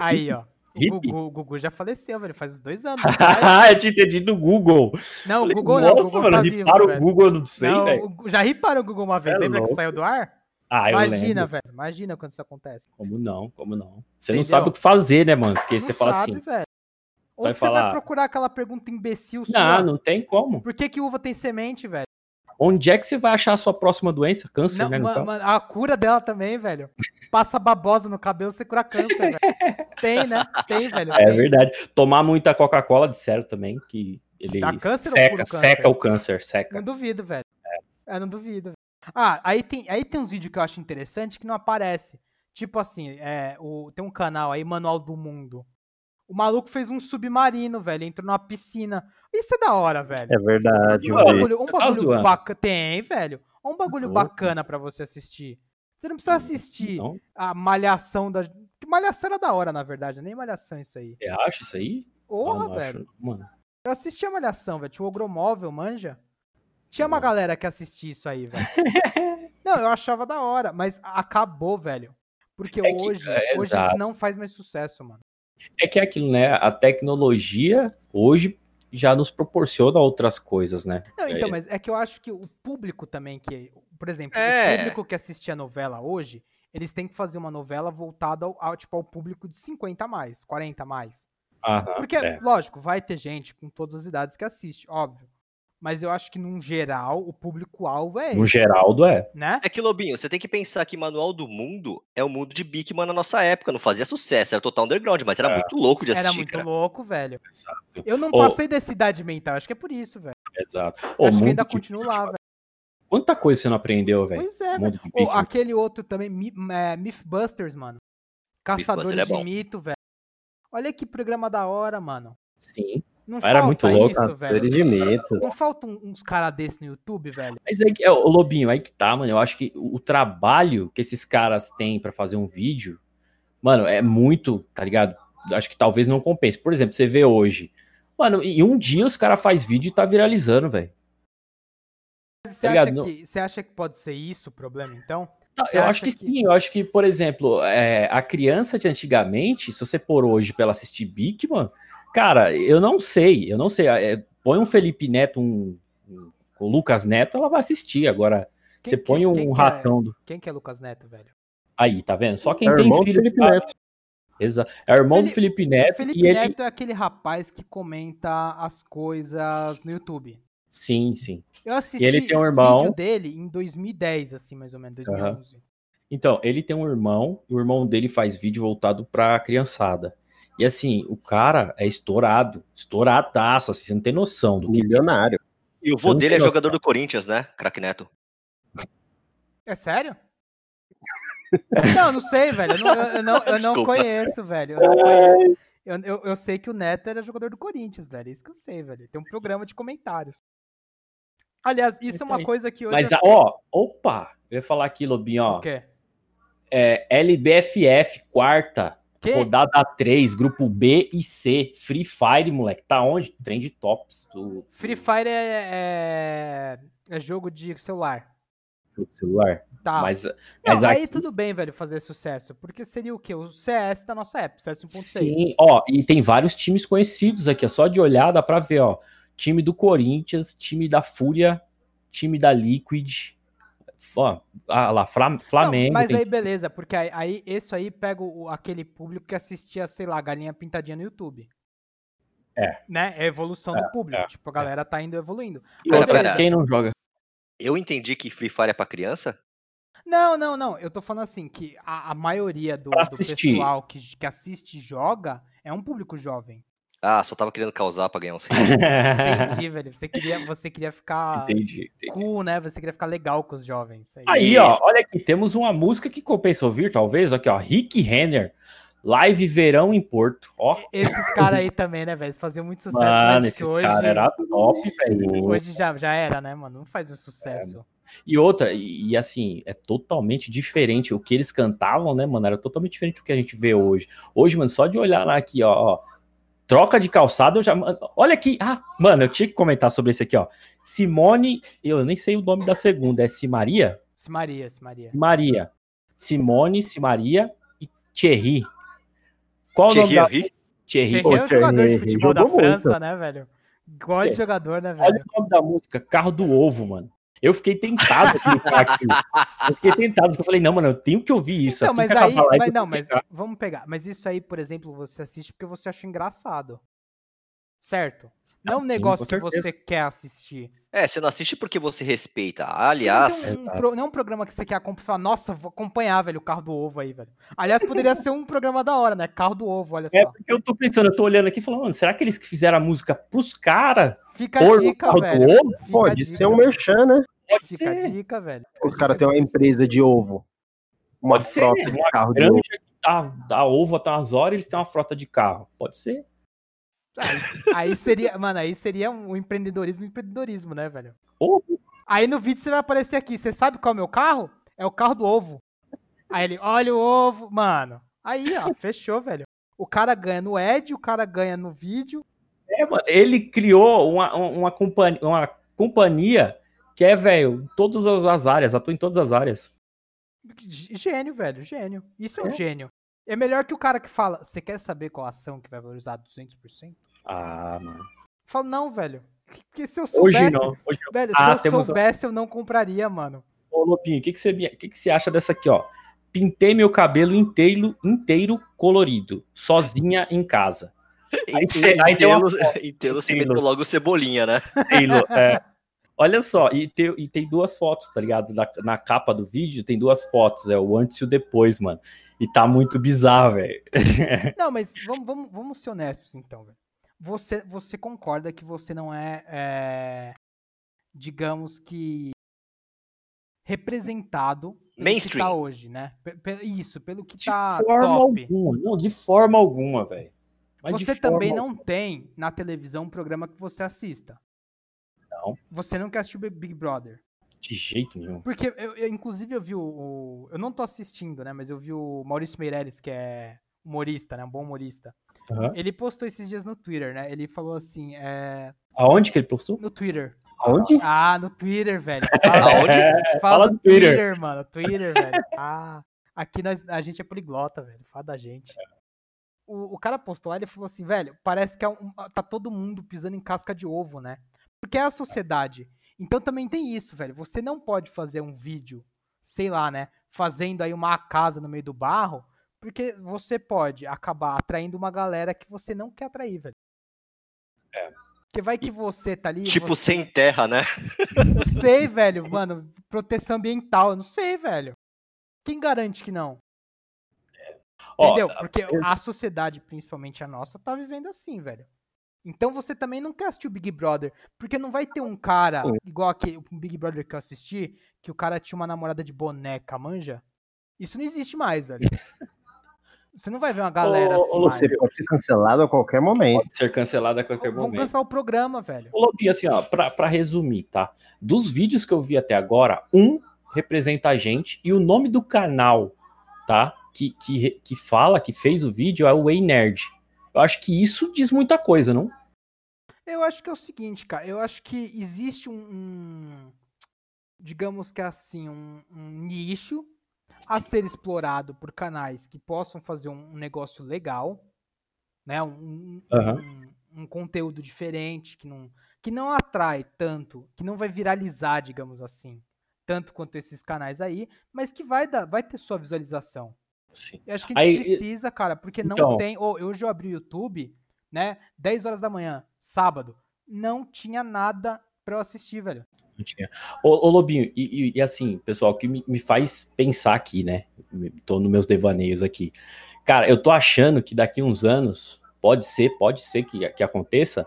Aí, ó. O? Gugu, o já faleceu, velho. Faz uns dois anos. Ah, eu tinha entendido no Google. Não, o Google não. Nossa, Google mano, tá vivo, ripara o. Google, eu não sei, Não, velho. já riparam o Google uma vez, É lembra que louco. saiu do ar? Ah, eu Imagina, lembro. velho. Imagina quando isso acontece. Como não, como não. Você não Entendeu? sabe o que fazer, né, mano? Porque não você fala sabe, assim, velho. vai Onde você vai falar- procurar aquela pergunta imbecil sua? não, não tem como. Por que, que uva tem semente, velho? Onde é que você vai achar a sua próxima doença? Câncer, Não, né? a cura dela também, velho. Passa babosa no cabelo, você cura câncer, velho. Tem, né? Tem, velho. É tem. verdade. Tomar muita Coca-Cola, disseram também que ele Dá câncer ou seca, seca o câncer, seca. Não duvido, velho. É, não duvido. Ah, aí tem, aí tem uns vídeos que eu acho interessante que não aparece. Tipo assim, é, o, tem um canal aí, Manual do Mundo. O maluco fez um submarino, velho. Entrou numa piscina. Isso é da hora, velho. É verdade, Um bagulho, um tá bagulho zoando. bacana. Tem, velho. Um bagulho bacana pra você assistir. Você não precisa assistir Não? a malhação da. Que malhação era da hora, na verdade. Nem malhação isso aí. Você acha isso aí? Porra, velho. acho, Mano. Eu assisti a malhação, velho. Tinha o Ogromóvel, manja. Tinha uma galera que assistia isso aí, velho. Não, eu achava da hora, mas acabou, velho. Porque É que- hoje, é, hoje exato. isso não faz mais sucesso, mano. É que é aquilo, né? A tecnologia hoje já nos proporciona outras coisas, né? Não, então, É. mas é que eu acho que o público também, que, por exemplo, É. o público que assiste a novela hoje, eles têm que fazer uma novela voltada ao, ao, tipo, ao público de 50 a mais, 40 a mais. Aham, Porque, é. lógico, vai ter gente com todas as idades que assiste, óbvio. Mas eu acho que, num geral, o público-alvo é No esse, Geraldo é. né? É que, Lobinho, você tem que pensar que Manual do Mundo é o mundo de Bigman na nossa época. Não fazia sucesso, era total underground, mas era É. muito louco de Era assistir, muito cara. louco, velho. Exato. Eu não passei dessa idade mental, acho que é por isso, velho. Exato. Eu Ô, acho que mundo ainda de- continuo lá, velho. Quanta coisa você não aprendeu, velho? Pois é, velho. Mundo de Ô, Bigman. aquele outro também, é, Mythbusters, mano. Caçadores é de mito, velho. Olha que programa da hora, mano. Sim. Não Era falta muito louco. isso, velho. Não faltam uns caras desses no YouTube, velho. Mas é que, é, o Lobinho, aí que tá, mano. Eu acho que o, trabalho que esses caras têm pra fazer um vídeo, mano, é muito, tá ligado? Acho que talvez não compense. Por exemplo, você vê hoje. Mano, em um dia os caras fazem vídeo e tá viralizando, velho. Você Tá acha, que, você acha que pode ser isso o problema, então? Tá, Você eu acho que, que- sim, eu acho que, por exemplo, é, a criança de antigamente, se você pôr hoje pra ela assistir Bigman, cara, eu não sei, eu não sei. é, põe um Felipe Neto, um, um- o Lucas Neto, ela vai assistir. Agora, Quem você põe um quem que é- ratão do. Quem que é Lucas Neto, velho? Aí, tá vendo? Só quem É o tem filho. Felipe sabe. Neto. Exato. É o irmão Feli- do Felipe o Neto Felipe e ele. Neto é aquele rapaz que comenta as coisas no YouTube. Sim, sim. Eu assisti ele tem um o irmão. vídeo dele em 2010, assim, mais ou menos, 2011. Então, ele tem um irmão, e o irmão dele faz vídeo voltado pra criançada. E assim, o cara é estourado, estouradaço, assim, você não tem noção do que. Milionário. E o vô dele é jogador do Corinthians, né? Craque Neto. É sério? não, não sei, velho. Eu não, eu- não, eu não conheço, velho. Eu não conheço. Eu, eu, eu sei que o Neto era jogador do Corinthians, velho. Isso que eu sei, velho. Tem um programa de comentários. Aliás, isso é uma coisa que hoje. Mas, eu- ó, opa, eu ia falar aqui, Lobinho, ó. O quê? É, LBFF, quarta, Quê? rodada 3, grupo B e C. Free Fire, moleque. Tá onde? Trend Tops do, Free Fire é, é, é jogo de celular. do celular. Tá. Mas, Não, mas aí aqui- tudo bem, velho, fazer sucesso. Porque seria o quê? O CS da nossa época, CS 1.6. Sim, ó, e tem vários times conhecidos aqui, ó, só de olhar dá pra ver, ó. Time do Corinthians, time da Fúria, time da Liquid, ó, ah, lá, Fla- Não, Flamengo. mas tem- aí beleza, porque aí, aí isso aí pega o- aquele público que assistia, sei lá, galinha pintadinha no YouTube. É. Né? É a evolução do público. é, Tipo, a galera tá indo evoluindo. E Pera, outra, quem não joga? Eu entendi que Free Fire é pra criança? Não, não, não. Eu tô falando assim, que a, a maioria do, do pessoal que, que assiste e joga é um público jovem. Ah, só tava querendo causar pra ganhar um Entendi, velho. Você queria, você queria ficar Entendi. entendi. cool, né? Você queria ficar legal com os jovens. Aí. Aí, ó, olha aqui, temos uma música que compensa ouvir, talvez, aqui, ó, Rick Renner, Live Verão em Porto, ó. Esses caras aí também, né, velho? Eles faziam muito sucesso, Mano, esses hoje, caras eram top, velho. hoje já, já era, né, mano? Não faz mais sucesso. E outra, e, e assim, é totalmente diferente. O que eles cantavam, né, mano, era totalmente diferente do que a gente vê hoje. Hoje, mano, só de olhar lá aqui, ó, ó, troca de calçado, eu já. Olha aqui, ah, mano, eu tinha que comentar sobre esse aqui, ó. Simone, eu nem sei o nome da segunda, é Simaria? Simaria, Simaria. Maria. Simone, Simaria e Thierry. Qual o nome Thierry da. Thierry. Thierry é um jogador de Thierry futebol da jogou muito. França, né, velho? De Sim. jogador, né, Olha velho? o nome da música, Carro do Ovo, mano. Eu fiquei tentado clicar aqui. Eu fiquei tentado, porque eu falei, não, mano, eu tenho que ouvir isso. Então, assim mas que aí, mas não, mas vamos pegar. Mas isso aí, por exemplo, você assiste porque você acha engraçado. Certo? Não é um sim, negócio que você quer assistir. É, você não assiste porque você respeita. Não, Aliás, tem um, um pro- não é um programa que você quer acompanhar, nossa, vou acompanhar, velho, o carro do ovo aí, velho. Aliás, poderia ser um programa da hora, né? Carro do ovo, olha É só. porque eu tô pensando, eu tô olhando aqui e falando, mano, será que eles que fizeram a música pros caras? Fica a dica, carro do velho. ovo? Fica a Pode dica, ser um velho. merchan, né? Pode Fica a ser. dica, velho. Os caras têm uma empresa de ovo. Uma Pode ser, frota de uma carro de ovo. dá, dá ovo até umas horas eles têm uma frota de carro. Pode ser. Aí, aí seria, mano, aí seria um empreendedorismo, empreendedorismo, né, velho? Ou Aí no vídeo você vai aparecer aqui, você sabe qual é o meu carro? É o carro do ovo. Aí ele, olha o ovo, mano. Aí, ó, fechou, velho. O cara ganha no Ed, o cara ganha no vídeo. É, mano, ele criou uma, uma, companhia, uma companhia que é, velho, todas as as áreas, atua em todas as áreas. Gênio, velho, gênio. Isso é, um É? gênio. É melhor que o cara que fala, você quer saber qual ação que vai valorizar 200%? Ah, mano. Fala, não, velho. Porque se eu Hoje soubesse, não. Hoje não. velho, Ah, se eu soubesse, eu não compraria, mano. Ô, Lopinho, o que, que, você, o que, que você acha dessa aqui, ó? Pintei meu cabelo inteiro, inteiro colorido, sozinha em casa. Aí cê- aí em tem uma tê-lo. meteu logo cebolinha, né? É. Olha só, e tem, e tem duas fotos, tá ligado? Na, na capa do vídeo tem duas fotos, é o antes e o depois, mano. E tá muito bizarro, velho. Não, mas vamos, vamos, vamos ser honestos então, velho. Você, você concorda que você não é, é, digamos que, representado pelo que Mainstream. tá hoje, né? Isso, pelo que De tá forma top. alguma. Não, de forma alguma, velho. Você também alguma. não tem na televisão um programa que você assista. Não. Você não quer assistir o Big Big Brother. De jeito nenhum. Porque, eu, eu, inclusive, eu vi o, o- Eu não tô assistindo, né? Mas eu vi o Maurício Meirelles, que é humorista, né? Um bom humorista. Aham. Ele postou esses dias no Twitter, né? Ele falou assim, é... Aonde que ele postou? No Twitter. Aonde? Ah, no Twitter, velho. Fala, Aonde? fala Fala no no Twitter. Twitter, mano. Twitter, velho. Ah, aqui nós, a gente é poliglota, velho. Fala da gente. O, o cara postou lá, ele falou assim, velho, parece que é um- tá todo mundo pisando em casca de ovo, né? Porque é a sociedade. Então também tem isso, velho. Você não pode fazer um vídeo, sei lá, né? Fazendo aí uma casa no meio do barro, porque você pode acabar atraindo uma galera que você não quer atrair, velho. É. Porque vai que você tá ali. Tipo, você... sem terra, né? Não sei, velho, mano. Proteção ambiental, não sei, velho. Quem garante que não? Ó, Entendeu? Porque eu- a sociedade, principalmente a nossa, tá vivendo assim, velho. Então você também não quer assistir o Big Brother. Porque não vai ter um cara, Sim. igual aquele o Big Brother que eu assisti, que o cara tinha uma namorada de boneca, manja. Isso não existe mais, velho. Você não vai ver uma galera Ô, assim ô, pode ser cancelado a qualquer momento. pode ser cancelado a qualquer Vamos momento. cancelar o programa, velho. Ô, Lobinho, assim, ó, pra, pra resumir, tá? Dos vídeos que eu vi até agora, um representa a gente e o nome do canal, tá? Que, que, que fala, que fez o vídeo é o Way Nerd. Eu acho que isso diz muita coisa, não? Eu acho que é o seguinte, cara. Eu acho que existe um, um- digamos que assim, um, um nicho a ser explorado por canais que possam fazer um, negócio legal, né? Um, um- Aham. um- um conteúdo diferente que não, que não atrai tanto, que não vai viralizar, digamos assim, tanto quanto esses canais aí, mas que vai dar, vai ter sua visualização. Sim. Eu acho que a gente Aí, precisa, cara, porque não então- tem. Ô, hoje eu abri o YouTube, né? 10 horas da manhã, sábado. Não tinha nada pra eu assistir, velho. Não tinha. Ô, ô, Lobinho, e, e- assim, pessoal, o que me, me faz pensar aqui, né? Tô nos meus devaneios aqui. Cara, eu tô achando que daqui uns anos, pode ser, pode ser que, que aconteça,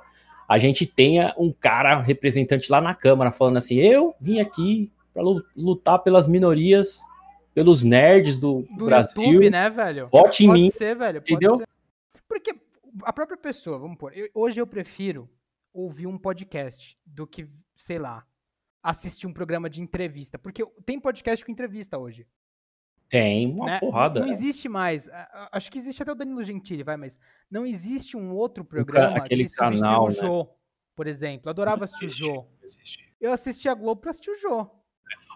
a gente tenha um cara representante lá na Câmara falando assim: eu vim aqui pra lu- lutar pelas minorias, pelos nerds do, Do Brasil. YouTube, né, velho? Vote em pode mim, ser, velho. Pode entendeu? ser. Porque a própria pessoa, vamos pôr, eu- hoje eu prefiro ouvir um podcast do que, sei lá, assistir um programa de entrevista. Porque tem podcast com entrevista hoje. Tem uma né? porrada. Não existe mais. Acho que existe até o Danilo Gentili, vai, mas não existe um outro programa aquele que canal, o né? Jô, por exemplo. Eu adorava assistir o Existe, Jô. existe. Eu assisti a Globo pra assistir o Jô.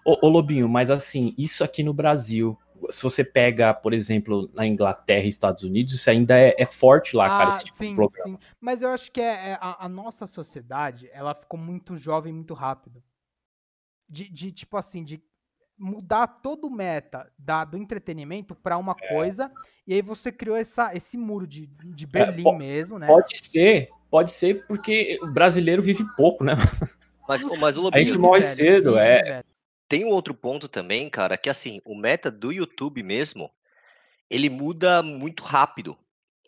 Ô, ô, Lobinho, mas assim, isso aqui no Brasil, se você pega, por exemplo, na Inglaterra e Estados Unidos, isso ainda é, é forte lá, cara, Ah, esse tipo de sim, programa. sim. Mas eu acho que é, é a, a nossa sociedade, ela ficou muito jovem muito rápido. De, de, tipo assim, de mudar todo o meta da, do entretenimento pra uma É. coisa, e aí você criou essa, esse muro de, de Berlim po- mesmo, né? Pode ser, pode ser porque o brasileiro vive pouco, né? Mas, mas o A gente Lobinho, morre velho, cedo, vive, é. velho. Tem um outro ponto também, cara, que assim, o meta do YouTube mesmo, ele muda muito rápido.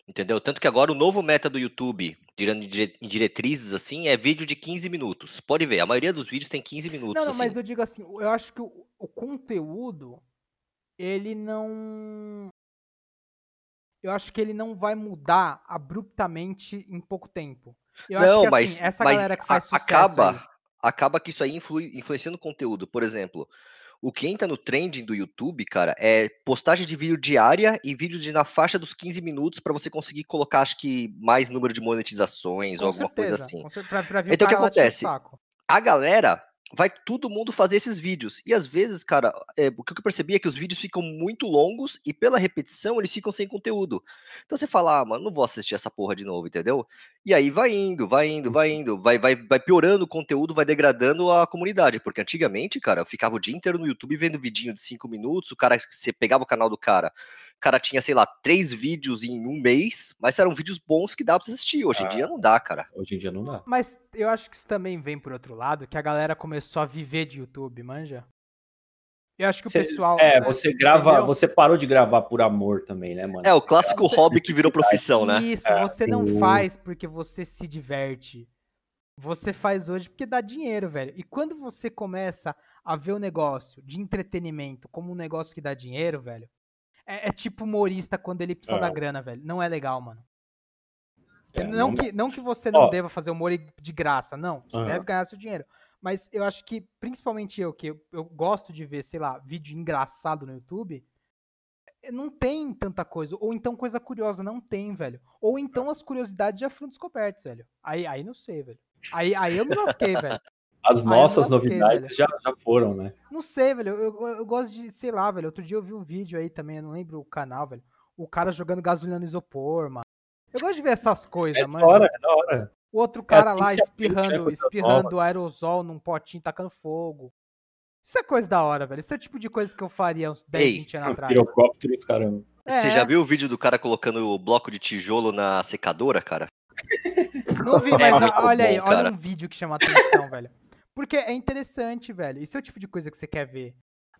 Entendeu? Tanto que agora o novo meta do YouTube, tirando em dire- em diretrizes assim, é vídeo de 15 minutos. Pode ver, a maioria dos vídeos tem 15 minutos. Não, não, assim. mas eu digo assim, eu acho que o, o conteúdo, ele não. Eu acho que ele não vai mudar abruptamente em pouco tempo. Eu acho Não, que assim, mas, essa mas galera que faz sucesso acaba, aí- acaba que isso aí influi, influencia no conteúdo. Por exemplo, o que entra no trending do YouTube, cara, é postagem de vídeo diária e vídeo de na faixa dos 15 minutos para você conseguir colocar, acho que, mais número de monetizações com ou alguma certeza, coisa assim. pra, pra Então, o que acontece? A galera vai todo mundo fazer esses vídeos. E às vezes, cara, é, o que eu percebi é que os vídeos ficam muito longos e pela repetição eles ficam sem conteúdo. Então você fala, ah, mano, não vou assistir essa porra de novo, entendeu? E aí vai indo, vai indo, vai indo, vai, vai, vai piorando o conteúdo, vai degradando a comunidade. Porque antigamente, cara, eu ficava o dia inteiro no YouTube vendo vidinho de cinco minutos, o cara, você pegava o canal do cara, cara tinha, sei lá, três vídeos em um mês, mas eram vídeos bons que dá pra assistir. Hoje em Ah. dia não dá, cara. Hoje em dia não dá. Mas eu acho que isso também vem por outro lado, que a galera começou a viver de YouTube, manja? Eu acho que Cê- o pessoal. É, você grava, entendeu? você parou de gravar por amor também, né, mano? É, o clássico Você- hobby que virou profissão, né? Isso, É, você não faz porque você se diverte. Você faz hoje porque dá dinheiro, velho. E quando você começa a ver o negócio de entretenimento como um negócio que dá dinheiro, velho, é, é tipo humorista quando ele precisa É. da grana, velho. Não é legal, mano. É, não, não- que, não que você não Ó. deva fazer humor de graça, não. Você deve ganhar seu dinheiro. Mas eu acho que, principalmente eu, que eu, eu gosto de ver, sei lá, vídeo engraçado no YouTube, eh, não tem tanta coisa. Ou então coisa curiosa, não tem, velho. Ou então as curiosidades já foram descobertas, velho. Aí, aí não sei, velho. Aí, aí eu me lasquei, velho. As Ah, nossas lasquei, novidades já, já foram, né? Não sei, velho. Eu, eu, eu gosto de, sei lá, velho. Outro dia eu vi um vídeo aí também, eu não lembro o canal, velho. O cara jogando gasolina no isopor, mano. Eu gosto de ver essas coisas, É da mano. hora, é da hora. O outro cara assim lá né, espirrando, espirrando aerosol num potinho, tacando fogo. Isso é coisa da hora, velho. Isso é o tipo de coisa que eu faria uns 10, Ei, 20 anos atrás. Pirocópteros, caramba. É, Você já viu o vídeo do cara colocando o bloco de tijolo na secadora, cara? Não vi, É mas a- olha aí, bom, olha cara. um vídeo que chama atenção, velho. Porque é interessante, velho. Isso é o tipo de coisa que você quer ver.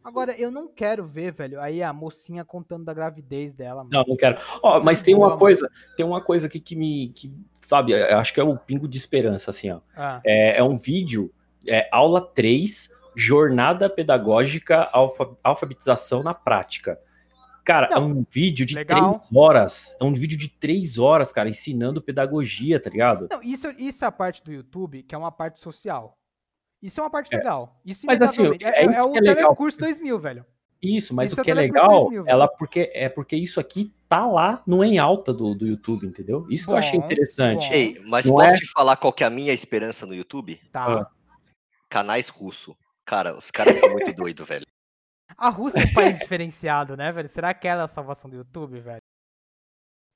Agora, eu não quero ver, velho, aí a mocinha contando da gravidez dela, mano. Não, não quero. Ó, mas tem uma coisa, tem uma coisa aqui que me, que, sabe, acho que é o pingo de esperança, assim, ó. Ah, É, é um vídeo, é, aula 3, jornada pedagógica, alfa- alfabetização na prática. Cara, é Não, um vídeo de legal. três horas. É um vídeo de três horas, cara, ensinando pedagogia, tá ligado? Não, isso, isso é a parte do YouTube, que é uma parte social. Isso é uma parte É. legal. Isso Mas, assim, inevitavelmente. é isso é, o que é legal. Telecurso 2000, velho. Isso, mas Isso o é que é legal 2000, velho. ela porque, é porque isso aqui tá lá no em alta do, do YouTube, entendeu? Isso que eu achei Bom, interessante. bom. Ei, mas Não posso é? te falar qual que é a minha esperança no YouTube? Tá. Ah. Canais russo. Cara, os caras são muito doidos, velho. A Rússia é um país diferenciado, né, velho? Será que ela é a salvação do YouTube, velho?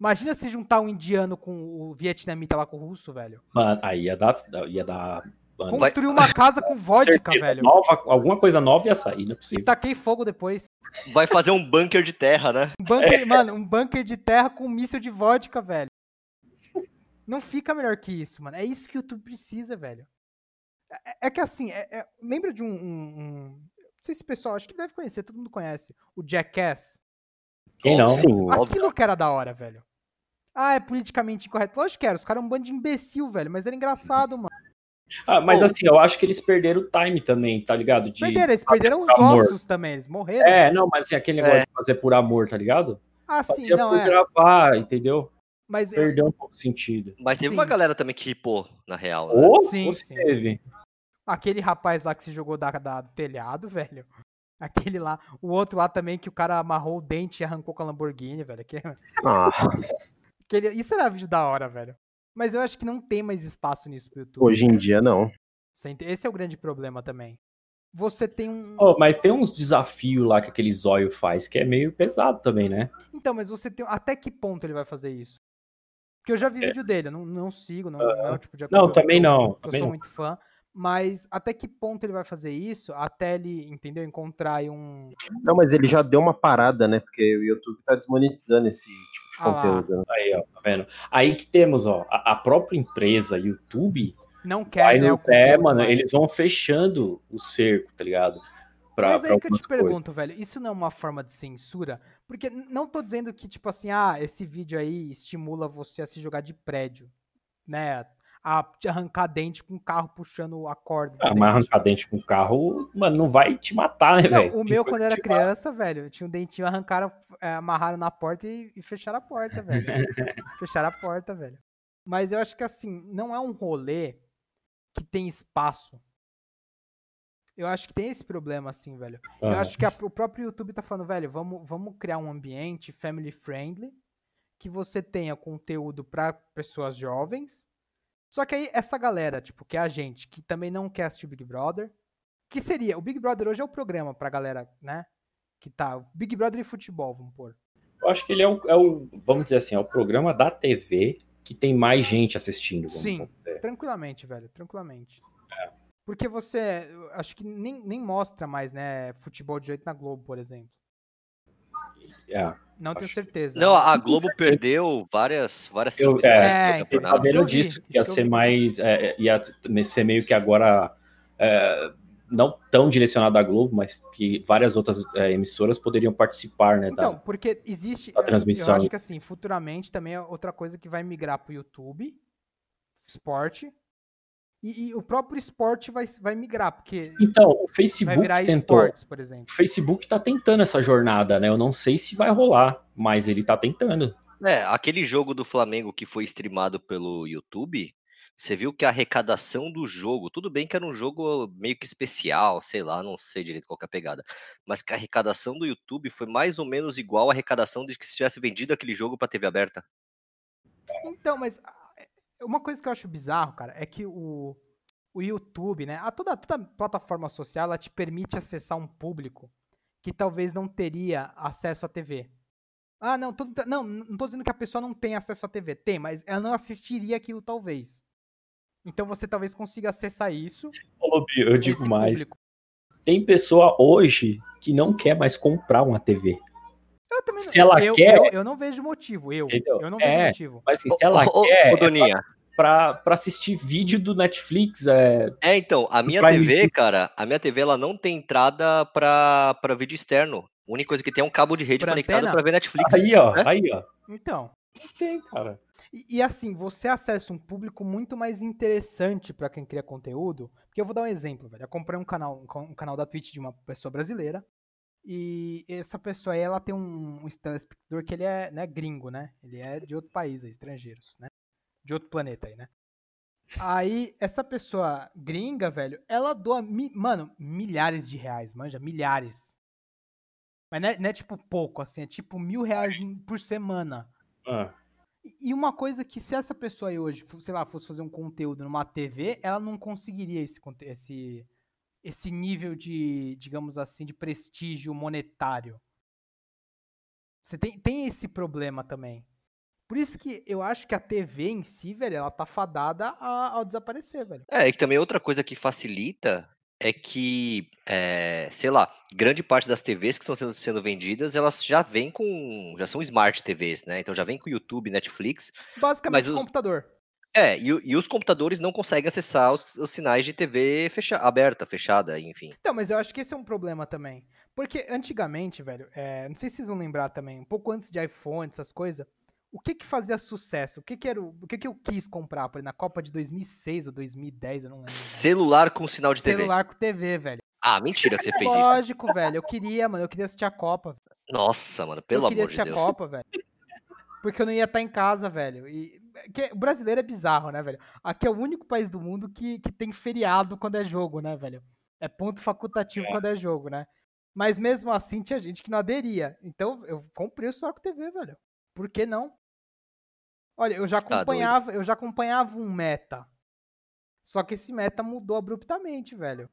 Imagina se juntar um indiano com o vietnamita lá com o russo, velho. Mano, aí ia dar. Ia dar Construir uma casa com vodka, certeza, velho. Nova, alguma coisa nova ia sair, não é E possível. taquei fogo depois. Vai fazer um bunker de terra, né? Um bunker, mano, um bunker de terra com um míssil de vodka, velho. Não fica melhor que isso, mano. É isso que o YouTube precisa, velho. É, é que assim, é- é- lembra de um, um- um- Não sei se o pessoal, acho que deve conhecer, todo mundo conhece. O Jackass. Quem não? Sim. Aquilo que era da hora, velho. Ah, é politicamente incorreto. Lógico que era, os caras eram um bando de imbecil, velho. Mas era engraçado, mano. Ah, mas Pô. assim, eu acho que eles perderam o time também, tá ligado? De... Perderam, eles perderam os amor. ossos também, eles morreram. É, não, mas assim, aquele negócio É. de fazer por amor, tá ligado? ah, sim, Fazia não, por é. gravar, entendeu? Mas eu- Perdeu um pouco o sentido. Mas teve Sim. uma galera também que ripou, na real. Né? Ou Sim, sim. teve. aquele rapaz lá que se jogou da, da- do telhado, velho. Aquele lá. O outro lá também que o cara amarrou o dente e arrancou com a Lamborghini, velho. Que, Nossa. aquele, isso era vídeo da hora, velho. Mas eu acho que não tem mais espaço nisso pro YouTube. Hoje em dia, não. Esse é o grande problema também. Você tem um. Oh, mas tem uns desafios lá que aquele zóio faz que é meio pesado também, né? Então, mas você tem. Até que ponto ele vai fazer isso? Porque eu já vi vídeo dele, eu não, não sigo, não, não é o tipo de É. Não, também eu- não. Eu Também sou não. muito fã. Mas até que ponto ele vai fazer isso? Até ele, entendeu? Encontrar aí um. Não, mas ele já deu uma parada, né? Porque o YouTube tá desmonetizando esse tipo. Conteúdo. né? Aí, ó, tá vendo? Aí que temos, ó, a, a própria empresa YouTube Não quer, vai né? no o pé, conteúdo mano, eles vão fechando o cerco, tá ligado? Pra, Mas pra aí que eu te algumas pergunto, coisas. velho, isso não é uma forma de censura? Porque não tô dizendo que, tipo assim, ah, esse vídeo aí estimula você a se jogar de prédio, né? A arrancar dente com o carro puxando a corda. Ah, mas dente. arrancar dente com o carro, mano, não vai te matar, né, velho? o meu, quando era criança, velho, tinha um dentinho, arrancaram, é, amarraram na porta e, e fecharam a porta, velho. fecharam a porta, velho. Mas eu acho que, assim, não é um rolê que tem espaço. Eu acho que tem esse problema, assim, velho. Eu Aham. acho que a- o próprio YouTube tá falando, velho, vamos, vamos criar um ambiente family friendly, que você tenha conteúdo pra pessoas jovens. Só que aí essa galera, tipo, que é a gente, que também não quer assistir Big Brother, que seria? O Big Brother hoje é o programa pra galera, né? Que tá. Big Brother e futebol, vamos pôr. Eu acho que ele é o, é o, vamos dizer assim, é o programa da TV que tem mais gente assistindo. Sim, tranquilamente, velho, tranquilamente. É. Porque você, acho que nem, nem mostra mais, né, futebol direito na Globo, por exemplo. É. Não tenho certeza. Não, a Globo perdeu várias, várias eu, é, é, sabendo disso, que ia ser mais, é, ia ser meio que agora é, não tão direcionado à Globo, mas que várias outras é, emissoras poderiam participar, né? Então, da, porque existe. A transmissão. Eu acho que assim, futuramente também é outra coisa que vai migrar para o YouTube, esporte. E, e, o próprio esporte vai, vai migrar, porque. Então, o Facebook tentou. Esportes, por exemplo. O Facebook está tentando essa jornada, né? Eu não sei se vai rolar, mas ele está tentando. É, aquele jogo do Flamengo que foi streamado pelo YouTube, você viu que a arrecadação do jogo, tudo bem que era um jogo meio que especial, sei lá, não sei direito qual é a pegada, mas que a arrecadação do YouTube foi mais ou menos igual à arrecadação de que se tivesse vendido aquele jogo para TV aberta. Então, mas uma coisa que eu acho bizarro, cara, é que o, o YouTube, né, a toda, toda plataforma social, ela te permite acessar um público que talvez não teria acesso à TV. Ah, não, tô, não, não tô dizendo que a pessoa não tem acesso à TV, tem, mas ela não assistiria aquilo talvez. Então você talvez consiga acessar isso. Ô, eu digo mais. Público. Tem pessoa hoje que não quer mais comprar uma TV. Eu também se ela eu, quer. Eu, eu, não vejo motivo. Eu, eu não vejo é, motivo. Mas assim, se ela ô, quer. Ô, Doninha. É pra, pra assistir vídeo do Netflix. É, é então, a minha TV, cara, a minha TV ela não tem entrada pra, pra vídeo externo. A única coisa que tem é um cabo de rede pra conectado para ver Netflix. Aí, ó, né? aí, ó. Então. Não tem, cara. E, e, assim, você acessa um público muito mais interessante para quem cria conteúdo. Porque eu vou dar um exemplo, velho. Eu comprei um canal, um canal da Twitch de uma pessoa brasileira. E essa pessoa aí, ela tem um, um telespectador que ele é né, gringo, né? Ele é de outro país, estrangeiros, né? De outro planeta aí, né? Aí, essa pessoa gringa, velho, ela doa, mi, mano, milhares de reais, manja, milhares. Mas não é, não é, tipo pouco, assim, é tipo mil reais por semana. Ah. E uma coisa que se essa pessoa aí hoje, sei lá, fosse fazer um conteúdo numa TV, ela não conseguiria esse, esse, esse nível de, digamos assim, de prestígio monetário. Você tem, tem esse problema também. Por isso que eu acho que a TV em si, velho, ela tá fadada a, ao desaparecer, velho. É, e também outra coisa que facilita é que, é, sei lá, grande parte das TVs que estão sendo vendidas, elas já vêm com. já são smart TVs, né? Então já vem com YouTube, Netflix. Basicamente o os, computador. É, e, e, os computadores não conseguem acessar os, os sinais de TV fecha, aberta, fechada, enfim. Então, mas eu acho que esse é um problema também. Porque antigamente, velho, é, não sei se vocês vão lembrar também, um pouco antes de iPhone, essas coisas, o que que fazia sucesso? O que que era o, o que que eu quis comprar por na Copa de 2006 ou 2010, eu não lembro. Celular com sinal de TV. Celular com TV, velho. Ah, mentira que você fez Lógico, isso. Lógico, velho. Eu queria, mano. Eu queria assistir a Copa. Nossa, mano, pelo amor de Deus. Eu queria assistir a Copa, velho. Porque eu não ia estar em casa, velho. E que, o brasileiro é bizarro, né, velho? Aqui é o único país do mundo que, que tem feriado quando é jogo, né, velho? É ponto facultativo é. quando é jogo, né? Mas mesmo assim tinha gente que não aderia. Então eu comprei o Soco TV, velho. Por que não? Olha, eu já tá acompanhava, tá eu já acompanhava um meta. Só que esse meta mudou abruptamente, velho.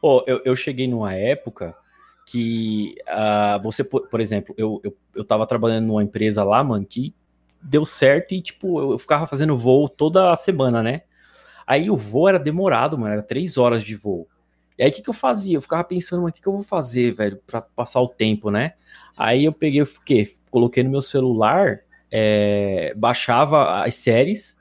Oh, eu, eu cheguei numa época que uh, você, por, por, exemplo, eu, eu, eu tava trabalhando numa empresa lá, mano, que deu certo e, tipo, eu, eu ficava fazendo voo toda semana, né? Aí o voo era demorado, mano, era três horas de voo. E aí o que, que eu fazia? Eu ficava pensando, mas o que, que eu vou fazer, velho, pra passar o tempo, né? Aí eu peguei, o quê? Coloquei no meu celular é, baixava as séries,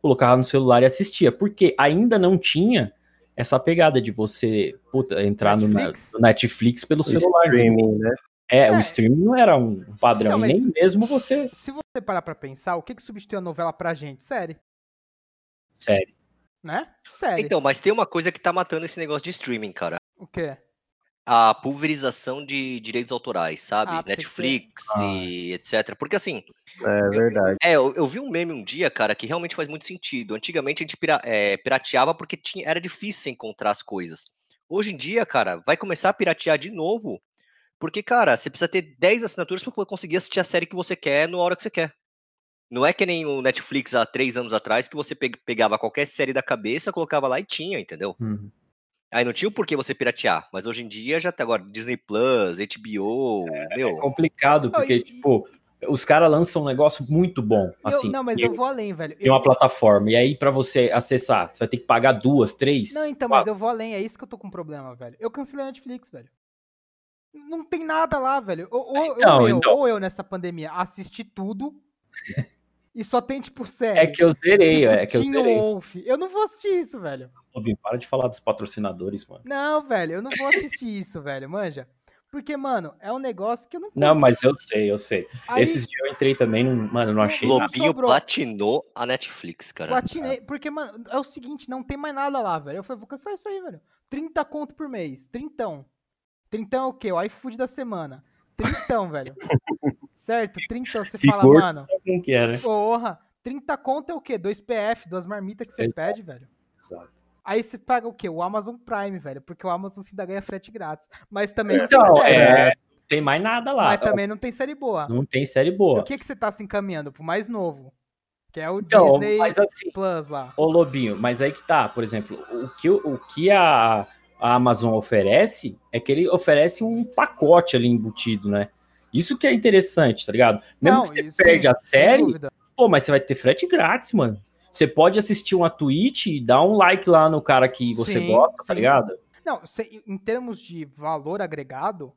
colocava no celular e assistia, porque ainda não tinha essa pegada de você puta, entrar Netflix? No, Netflix pelo o celular. Streaming, né? É, é, o streaming não era um padrão, não, nem mesmo você. Se você parar pra pensar, o que, que substitui a novela pra gente? Série. Série. Né? Série. Então, mas tem uma coisa que tá matando esse negócio de streaming, cara. O quê? A pulverização de direitos autorais, sabe? Ah, Netflix e ah. etc. Porque assim. É verdade. Eu, é, eu, eu, vi um meme um dia, cara, que realmente faz muito sentido. Antigamente a gente pira, é, pirateava porque tinha, era difícil encontrar as coisas. Hoje em dia, cara, vai começar a piratear de novo. Porque, cara, você precisa ter 10 assinaturas para conseguir assistir a série que você quer na hora que você quer. Não é que nem o Netflix há três anos atrás que você pegava qualquer série da cabeça, colocava lá e tinha, entendeu? Uhum. Aí não tinha o porquê você piratear, mas hoje em dia já tá agora Disney Plus, HBO, meu. É complicado, Não, porque, e- tipo, os caras lançam um negócio muito bom. Eu- Assim, não, mas e eu vou além, velho. em uma plataforma. E aí, pra você acessar, você vai ter que pagar duas, três. Não, então, mas eu vou além, é isso que eu tô com problema, velho. Eu cancelei a Netflix, velho. Não tem nada lá, velho. Ou, ou- Então, eu, então. ou eu nessa pandemia assisti tudo e só tem, tipo, série. É que eu zerei, tipo, é que eu zerei. Wolf. Eu não vou assistir isso, velho. Robin, para de falar dos patrocinadores, mano. Não, velho, eu não vou assistir isso, velho, manja. Porque, mano, é um negócio que eu não Não, mas eu sei, eu sei. Aí, Esses dias eu entrei também, não, mano, não achei. Lobinho sobrou. platinou a Netflix, cara. platinei, porque, mano, é o seguinte, não tem mais nada lá, velho. Eu falei, vou cancelar isso aí, velho. 30 conto por mês, trintão. Trintão é o quê? O iFood da semana. Trintão, velho. Certo? Trintão, você fala, gordo, mano, sabe como que é, né? porra, 30 conto é o quê? Dois PF, duas marmitas que você pede, velho. Exato. Aí você paga o quê? O Amazon Prime, velho. Porque o Amazon ainda ganha frete grátis. Mas também não Então, tem série. é, não tem mais nada lá. Mas também não tem série boa. Não tem série E boa. o que, que você tá se encaminhando pro mais novo? Que é o Então, Disney assim, Plus lá. ô Lobinho, mas aí que tá, por exemplo, o que, o que a, a Amazon oferece é que ele oferece um pacote ali embutido, né? Isso que é interessante, tá ligado? Mesmo Não, que você isso, perde a série, pô, mas você vai ter frete grátis, mano. Você pode assistir uma Twitch e dar um like lá no cara que você Sim, gosta, tá sim. ligado? Não, se- em termos de valor agregado,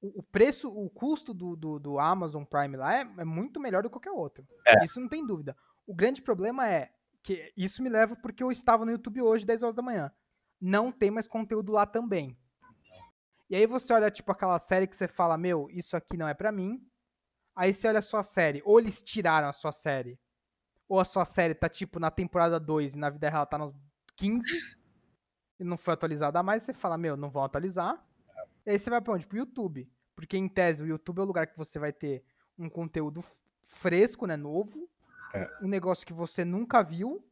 o, o preço, o custo do, do, do Amazon Prime lá é, é muito melhor do que qualquer outro. É. Isso não tem dúvida. O grande problema é que isso me leva porque eu estava no YouTube hoje, 10 horas da manhã. Não tem mais conteúdo lá também. E aí você olha, tipo, aquela série que você fala, meu, isso aqui não é pra mim. Aí você olha a sua série, ou eles tiraram a sua série, ou a sua série tá, tipo, na temporada 2 e na vida real tá no 15 e não foi atualizada mais, você fala, meu, não vão atualizar. E aí você vai pra onde? Pro YouTube. Porque em tese o YouTube é o lugar que você vai ter um conteúdo fresco, né, novo, É. um negócio que você nunca viu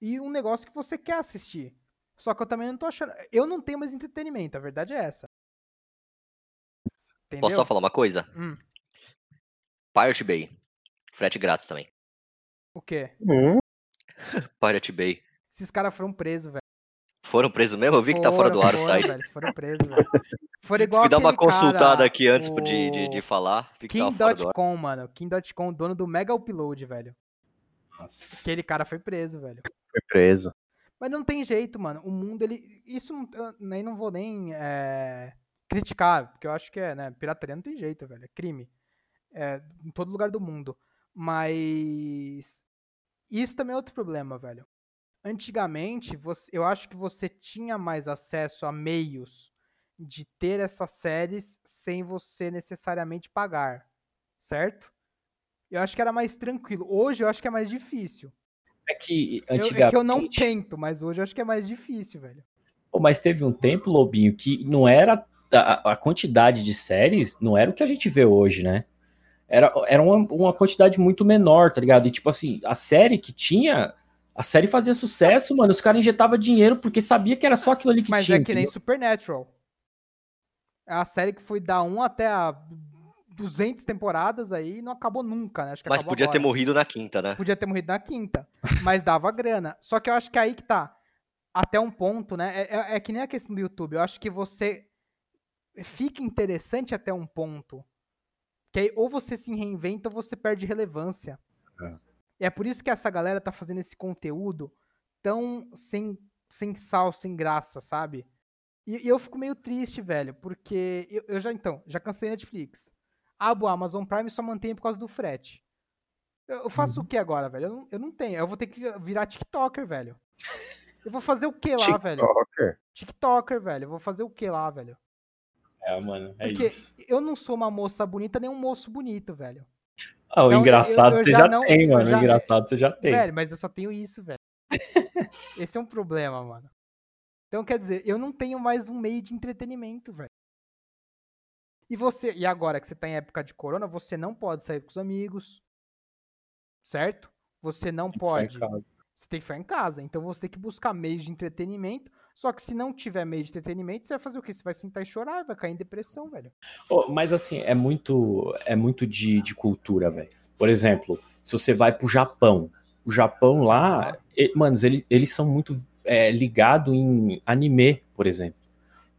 e um negócio que você quer assistir. Só que eu também não tô achando, eu não tenho mais entretenimento, a verdade é essa. Entendeu? Posso só falar uma coisa? Hum. Pirate Bay. Frete grátis também. O quê? Hum, Pirate Bay. Esses caras foram presos, velho. Foram presos mesmo? Eu vi que tá fora do ar o Foram, site. velho, foram presos, velho. Foram igual Fui dar uma consultada cara, aqui antes o de, de, de falar. Kim.com, mano. Kim.com, dono do Mega Upload, velho. Nossa. Aquele cara foi preso, velho. foi preso. Mas não tem jeito, mano. O mundo, ele. Isso eu nem não vou nem é, criticar, porque eu acho que é, né? Pirataria não tem jeito, velho. É crime. É, em todo lugar do mundo. Mas. Isso também é outro problema, velho. Antigamente, você, eu acho que você tinha mais acesso a meios de ter essas séries sem você necessariamente pagar. Certo? Eu acho que era mais tranquilo. Hoje eu acho que é mais difícil. É que Eu, antigamente. é que eu não tento, mas hoje eu acho que é mais difícil, velho. Pô, mas teve um tempo, Lobinho, que não era. A, a quantidade de séries não era o que a gente vê hoje, né? Era, era uma, uma quantidade muito menor, tá ligado? E tipo assim, a série que tinha. A série fazia sucesso, mano. Os caras injetavam dinheiro porque sabia que era só aquilo ali que Mas tinha. é que nem entendeu? Supernatural. É a série que foi da 1 até a 200 temporadas aí e não acabou nunca, né? Acho que Mas acabou podia ter agora. morrido na quinta, né? Podia ter morrido na quinta, mas dava grana. Só que eu acho que aí que tá. Até um ponto, né? É, é- é que nem a questão do YouTube. Eu acho que você fica interessante até um ponto. Que aí ou você se reinventa ou você perde relevância. É. E é por isso que essa galera tá fazendo esse conteúdo tão sem, sem sal, sem graça, sabe? E, e eu fico meio triste, velho, porque eu, eu já, então, já cansei Netflix. Abo Amazon Prime e só mantenho por causa do frete. Eu, eu faço Uhum. o que agora, velho? Eu não, eu não tenho. Eu vou ter que vi- virar TikToker, velho. Eu vou fazer o que lá, velho? TikToker. TikToker, velho. Eu vou fazer o que lá, velho? É, mano, é Porque isso. eu não sou uma moça bonita nem um moço bonito, velho. Ah, o Então, engraçado eu- eu você já já, não- tem, mano. já- O engraçado você já tem. Velho, mas eu só tenho isso, velho. Esse é um problema, mano. Então, quer dizer, eu não tenho mais um meio de entretenimento, velho. E você, e agora que você tá em época de corona, você não pode sair com os amigos. Certo? Você não pode. Você tem que ficar em casa. Então você tem que buscar meios de entretenimento. Só que se não tiver meio de entretenimento, você vai fazer o quê? Você vai sentar e chorar, vai cair em depressão, velho. Ô, mas assim, é muito, é muito de, de cultura, velho. Por exemplo, se você vai pro Japão, o Japão lá, e- manos, eles, eles são muito é, ligado em anime, por exemplo.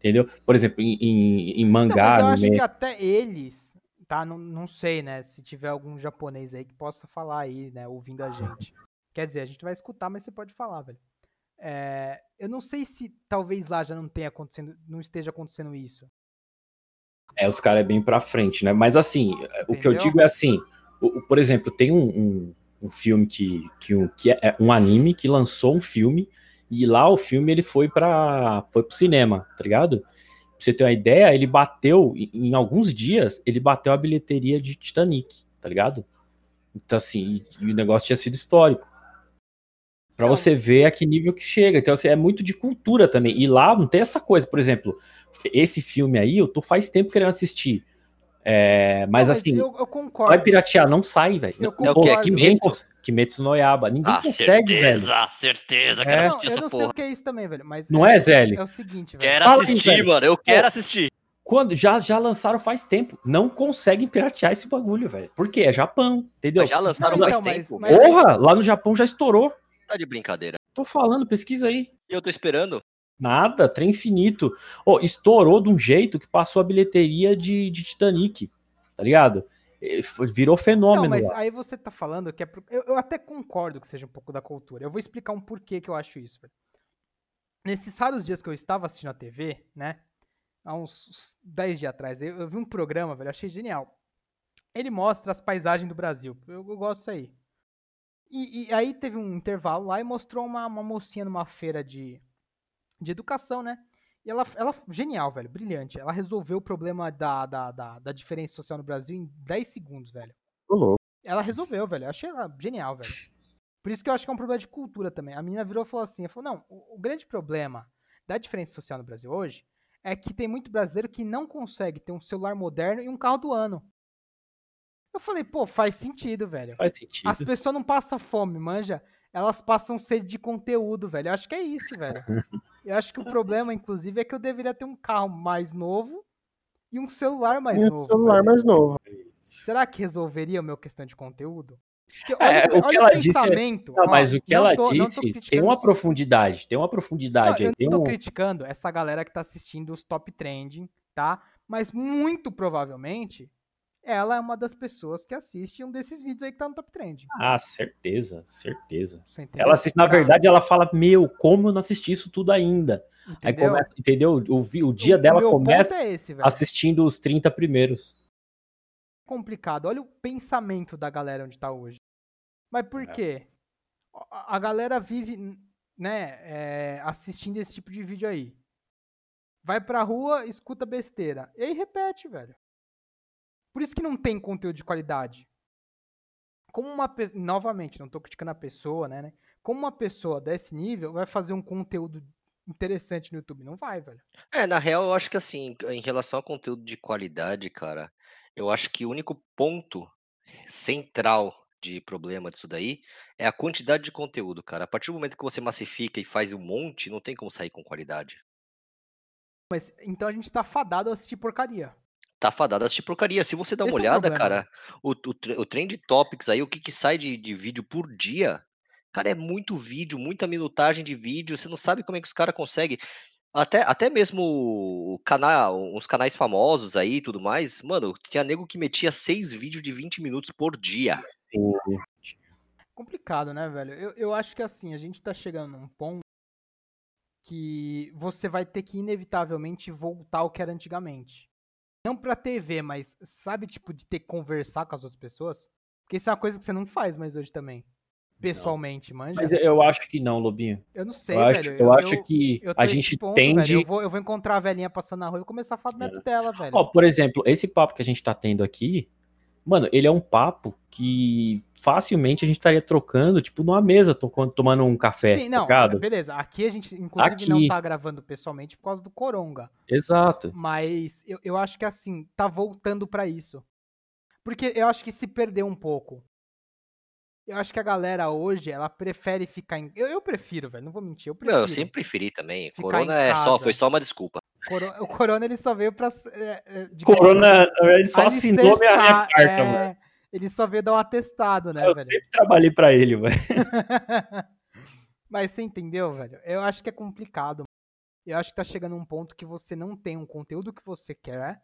Entendeu? Por exemplo, em, em, em mangá. Não, mas eu acho que até eles, tá? Não, não sei, né? Se tiver algum japonês aí que possa falar aí, né? Ouvindo a gente. Quer dizer, a gente vai escutar, mas você pode falar, velho. É, eu não sei se talvez lá já não tenha acontecendo, não esteja acontecendo isso. É, os caras é bem pra frente, né? Mas assim, o que eu Entendeu? digo é assim, o- o- por exemplo, tem um, um, um filme que, que, um, que é um anime que lançou um filme e lá o filme ele foi para foi pro cinema, tá ligado? Pra você ter uma ideia, ele bateu em, alguns dias, ele bateu a bilheteria de Titanic, tá ligado? Então assim, e, e o negócio tinha sido histórico. Não. você ver a que nível que chega. Então, assim, é muito de cultura também. E lá não tem essa coisa, por exemplo, esse filme aí, eu tô faz tempo querendo assistir. É, mas Não, assim, eu, eu concordo. vai piratear, não sai, velho. Eu Não- É o que? É Kimetsu? no Yaba. Ninguém Ah, consegue, velho. certeza, certeza, É. quero Não, assistir eu essa não sei porra. o que é isso também, velho. Mas Não é, Zélio? É o seguinte, velho. Quero Fala assistir, mano, eu quero assistir. Quando já, já lançaram faz tempo. Não conseguem piratear esse bagulho, velho. Por quê? É Japão, entendeu? Mas já lançaram Não, faz então, mas- tempo. mas- Porra, lá no Japão já estourou. Tá de brincadeira. Tô falando, pesquisa aí. E eu tô esperando. Nada, trem infinito. Ô, estourou de um jeito que passou a bilheteria de, de Titanic, tá ligado? Virou Não, fenômeno mas lá. aí você tá falando que é. pro- Eu, eu até concordo que seja um pouco da cultura. Eu vou explicar um porquê que eu acho isso, velho. Nesses raros dias que eu estava assistindo a TV, né? Há uns 10 dias atrás, eu, eu vi um programa, velho, achei genial. Ele mostra as paisagens do Brasil. Eu, eu gosto disso aí. E, e aí teve um intervalo lá e mostrou uma, uma mocinha numa feira de, de educação, né? E ela, ela, genial, velho, brilhante. Ela resolveu o problema da, da, da, da diferença social no Brasil em 10 segundos, velho. Ô, louco. Ela resolveu, velho. Eu achei ela genial, velho. Por isso que eu acho que é um problema de cultura também. A menina virou e falou assim: falou, não, o, o grande problema da diferença social no Brasil hoje é que tem muito brasileiro que não consegue ter um celular moderno e um carro do ano. Eu falei, pô, faz sentido, velho. Faz sentido. As pessoas não passam fome, manja. Elas passam sede de conteúdo, velho. Eu acho que é isso, velho. Eu acho que o problema, inclusive, é que eu deveria ter um carro mais novo e um celular mais E um novo. celular velho. mais novo. Será que resolveria o meu questão de conteúdo? Porque É, o que ela disse é- pensamento. Não, ó, mas o que não ela tô- não disse tem uma isso. profundidade, tem uma Não, profundidade eu aí. Tem não tô um... criticando essa galera que tá assistindo os top trending, tá? Mas muito provavelmente ela é uma das pessoas que assiste um desses vídeos aí que tá no top trend. Ah, certeza, certeza. Ela assiste, na Pra- verdade, ela fala, meu, como eu não assisti isso tudo ainda? Aí entendeu? começa, entendeu? O, o dia O- dela começa é esse, assistindo os 30 primeiros. complicado. Olha o pensamento da galera onde tá hoje. Mas por quê? A a galera vive, né, é, assistindo esse tipo de vídeo aí. Vai pra rua, escuta besteira. E aí repete, velho. Por isso que não tem conteúdo de qualidade. Como uma pessoa. Novamente, não tô criticando a pessoa, né, né? Como uma pessoa desse nível vai fazer um conteúdo interessante no YouTube? Não vai, velho. É, na real, eu acho que assim, em relação a conteúdo de qualidade, cara, eu acho que o único ponto central de problema disso daí é a quantidade de conteúdo, cara. A partir do momento que você massifica e faz um monte, não tem como sair com qualidade. Mas então a gente tá fadado a assistir porcaria. Tá fadado a assistir porcaria. Se você dá uma Esse é o olhada, cara, o, o, tre- o Trend Topics aí, o que, que sai de, de vídeo por dia, cara, é muito vídeo, muita minutagem de vídeo. Você não sabe como é que os caras conseguem. Até, até mesmo o canal, uns canais famosos aí e tudo mais, mano, tinha nego que metia seis vídeos de 20 minutos por dia. Sim. Complicado, né, velho? Eu, eu acho que assim, a gente tá chegando num ponto que você vai ter que inevitavelmente voltar ao que era antigamente. Não pra TV, mas sabe, tipo, de ter que conversar com as outras pessoas? Porque isso é uma coisa que você não faz mais hoje também. Pessoalmente, manja. Mas eu acho que não, Lobinho. eu não sei, Eu acho, velho. eu acho que eu a gente ponto, tende. velho. Eu vou, eu vou encontrar a velhinha passando na rua e começar a falar do neto dela, velho. Ó, por exemplo, esse papo que a gente tá tendo aqui, mano, ele é um papo que facilmente a gente estaria trocando, tipo, numa mesa, to- tomando um café. Sim, não, trocado. beleza. Aqui a gente, inclusive, não Aqui. tá gravando pessoalmente por causa do Coronga. Exato. Mas eu, eu acho que assim, tá voltando pra isso. Porque eu acho que se perdeu um pouco. Eu acho que a galera hoje, ela prefere ficar em. Eu, eu prefiro, velho, não vou mentir. Eu prefiro. Não, eu sempre preferi também. Ficar Corona em é só, foi só uma desculpa. O Corona ele só veio pra. é, é, Corona, assim, na verdade, só assinou minha, minha alicerçar, carta, é, mano. Ele só veio dar um atestado, né, Eu velho? sempre trabalhei pra ele, velho. Mas você entendeu, velho? Eu acho que é complicado. Eu acho que tá chegando um ponto que você não tem um conteúdo que você quer.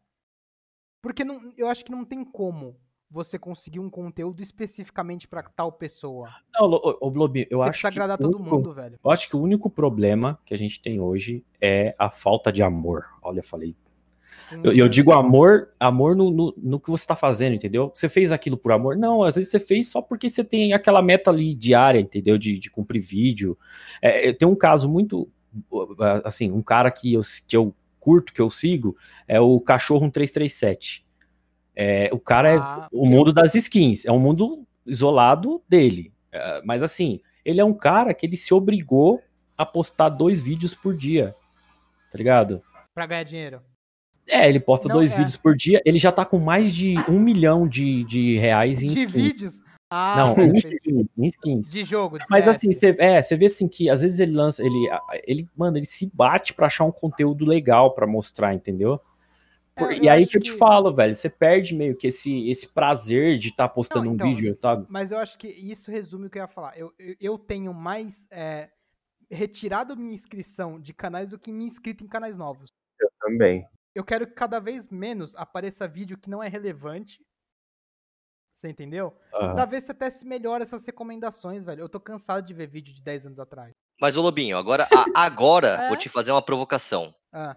Porque não, eu acho que não tem como você conseguir um conteúdo especificamente pra tal pessoa. Não, Lo- ô, Lobinho, eu você acho que agradar o todo único- mundo, velho. Eu acho que o único problema que a gente tem hoje é a falta de amor. Olha, eu falei. Hum, Eu, eu digo amor, amor no, no, no que você tá fazendo, entendeu? Você fez aquilo por amor? Não, às vezes você fez só porque você tem aquela meta ali diária, entendeu? De, de cumprir vídeo. É, eu tenho um caso muito. Assim, um cara que eu, que eu curto, que eu sigo, é o Cachorro 1337. É, o cara é Ah, o mundo das skins, é um mundo isolado dele. É, mas assim, ele é um cara que ele se obrigou a postar dois vídeos por dia. Tá ligado? Pra ganhar dinheiro. É, ele posta Não, dois é. vídeos por dia. Ele já tá com mais de um milhão de, de reais em De skins. vídeos? Ah, Não, em skins, em skins. de jogo, de Mas assim, você é, você vê assim que às vezes ele lança, ele, ele, mano, ele se bate pra achar um conteúdo legal pra mostrar, entendeu? Por- É, eu e aí que eu te que- falo, velho, você perde meio que esse, esse prazer de estar postando Não, um então, vídeo, sabe? Mas eu acho que isso resume o que eu ia falar. Eu, eu, eu tenho mais é, retirado minha inscrição de canais do que me inscrito em canais novos. Também. Eu quero que cada vez menos apareça vídeo que não é relevante. Você entendeu? Aham. Pra ver se até se melhora essas recomendações, velho. Eu tô cansado de ver vídeo de 10 anos atrás. Mas, ô Lobinho, agora, a- agora É? vou te fazer uma provocação. Ah,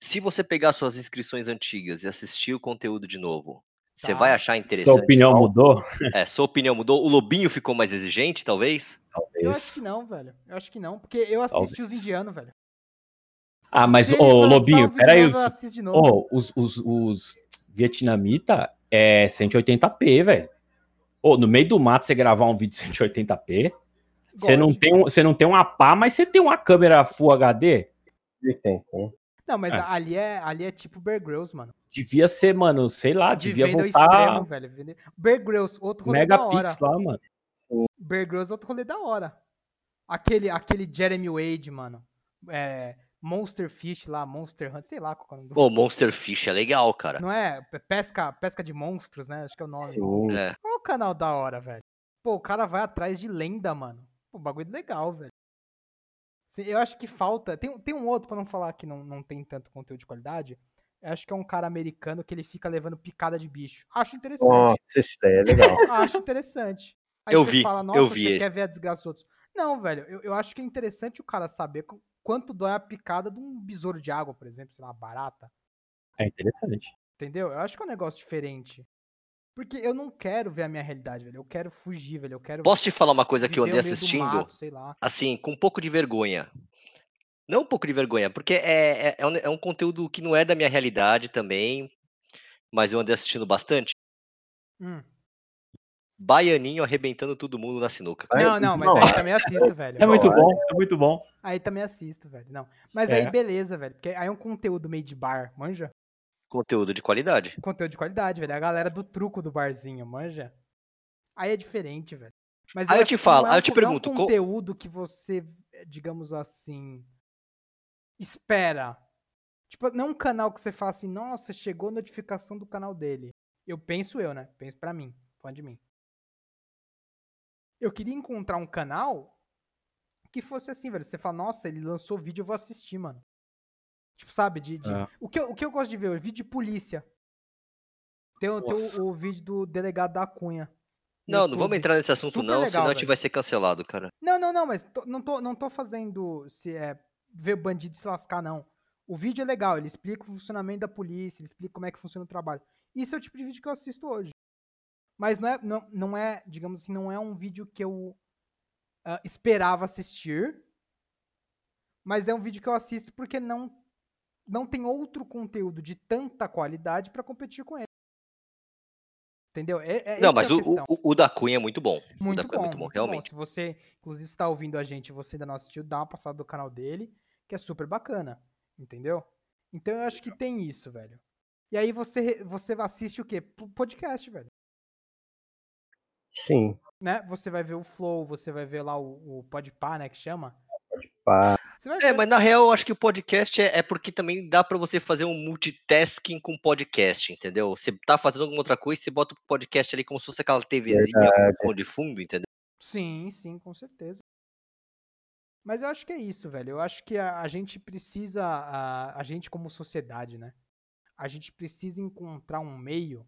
Se você pegar suas inscrições antigas e assistir o conteúdo de novo, você Tá. vai achar interessante? Sua opinião mudou? É, sua opinião mudou? O Lobinho ficou mais exigente, talvez? eu acho que não, velho. Eu acho que não, porque eu assisti os Talvez. indianos, velho. Ah, mas, ô, lançar Lobinho, peraí, os, ô, os, os, os vietnamita é 180p, velho. Ô, no meio do mato você gravar um vídeo 180p, você não, tem um, você não tem uma pá, mas você tem uma câmera Full HD? Ele tem, tem. Não, mas É. ali, é, ali é tipo Bear Grylls, mano. Devia ser, mano, sei lá, De devia voltar extremo, velho. Bear Grylls, outro rolê da hora. megapix lá, mano. Bear Grylls, outro rolê da hora. Aquele, aquele Jeremy Wade, mano. É, Monster Fish lá, Monster Hunt, sei lá qual é o nome do... Pô, Monster Fish é legal, cara. Não é? Pe- Pesca, pesca de monstros, né? Acho que é o nome. Sim. É. Olha o canal da hora, velho. Pô, o cara vai atrás de lenda, mano. Pô, bagulho legal, velho. Sim, Eu acho que falta. Tem, tem um outro, pra não falar que não, não tem tanto conteúdo de qualidade. Eu acho que é um cara americano que ele fica levando picada de bicho. Acho interessante. Nossa, essa ideia é legal. Acho interessante. Aí Eu você vi, fala, eu nossa, vi você esse. quer ver a desgraça dos outros. Não, velho, eu, eu acho que é interessante o cara saber qu- quanto dói a picada de um besouro de água, por exemplo, sei lá, barata. É interessante. Entendeu? Eu acho que é um negócio diferente. Porque eu não quero ver a minha realidade, velho. Eu quero fugir, velho. Eu quero. Posso te falar uma coisa que eu andei assistindo? mato, sei lá. assim, com um pouco de vergonha. Não um pouco de vergonha, porque é, é, é um, é um conteúdo que não é da minha realidade também, mas eu andei assistindo bastante. Hum. Baianinho arrebentando todo mundo na sinuca. Não, não, mas não. aí também assisto, velho. É muito bom, é muito bom. Aí também assisto, velho. Não. Mas É. aí beleza, velho. Porque aí é um conteúdo meio de bar, manja? Conteúdo de qualidade. Conteúdo de qualidade, velho. A galera do truco do barzinho, manja? Aí é diferente, velho. Mas Aí eu te falo, é aí eu te não é um pergunto, co- conteúdo que você, digamos assim, espera. Tipo, não é um canal que você fala assim, nossa, chegou a notificação do canal dele. Eu penso eu, né? Penso pra mim, fã de mim. Eu queria encontrar um canal que fosse assim, velho. Você fala, nossa, ele lançou vídeo, eu vou assistir, mano. Tipo, sabe? De, de- É. O, que eu, o que eu gosto de ver é vídeo de polícia. Tem, o- tem o, o vídeo do delegado da Cunha. Não, não vamos entrar nesse assunto Super não, legal, senão a gente vai ser cancelado, cara. Não, não, não, mas tô- não, tô, não tô fazendo se é ver bandido se lascar, não. O vídeo é legal, ele explica o funcionamento da polícia, ele explica como é que funciona o trabalho. Isso é o tipo de vídeo que eu assisto hoje. Mas não é, não, não é digamos assim, não é um vídeo que eu ah, esperava assistir. Mas é um vídeo que eu assisto porque não, não tem outro conteúdo de tanta qualidade pra competir com ele. Entendeu? É, é, não, essa mas é o, o, o da Cunha é muito bom. o Muito da Cunha bom, é muito bom, muito realmente. bom. Se você, inclusive, está ouvindo a gente e você ainda não assistiu, dá uma passada do canal dele, que é super bacana. Entendeu? Então eu acho que tem isso, velho. E aí você, você assiste o quê? P- Podcast, velho. Sim. Né? Você vai ver o Flow, você vai ver lá o, o Podpah, né, que chama. Pá. Você vai É, ver. mas na real eu acho que o podcast é, é porque também dá pra você fazer um multitasking com podcast, entendeu? Você tá fazendo alguma outra coisa, você bota o podcast ali como se fosse aquela TVzinha com de fundo, entendeu? Sim, sim, com certeza. Mas eu acho que é isso, velho. Eu acho que a, a gente precisa, a, a gente como sociedade, né? A gente precisa encontrar um meio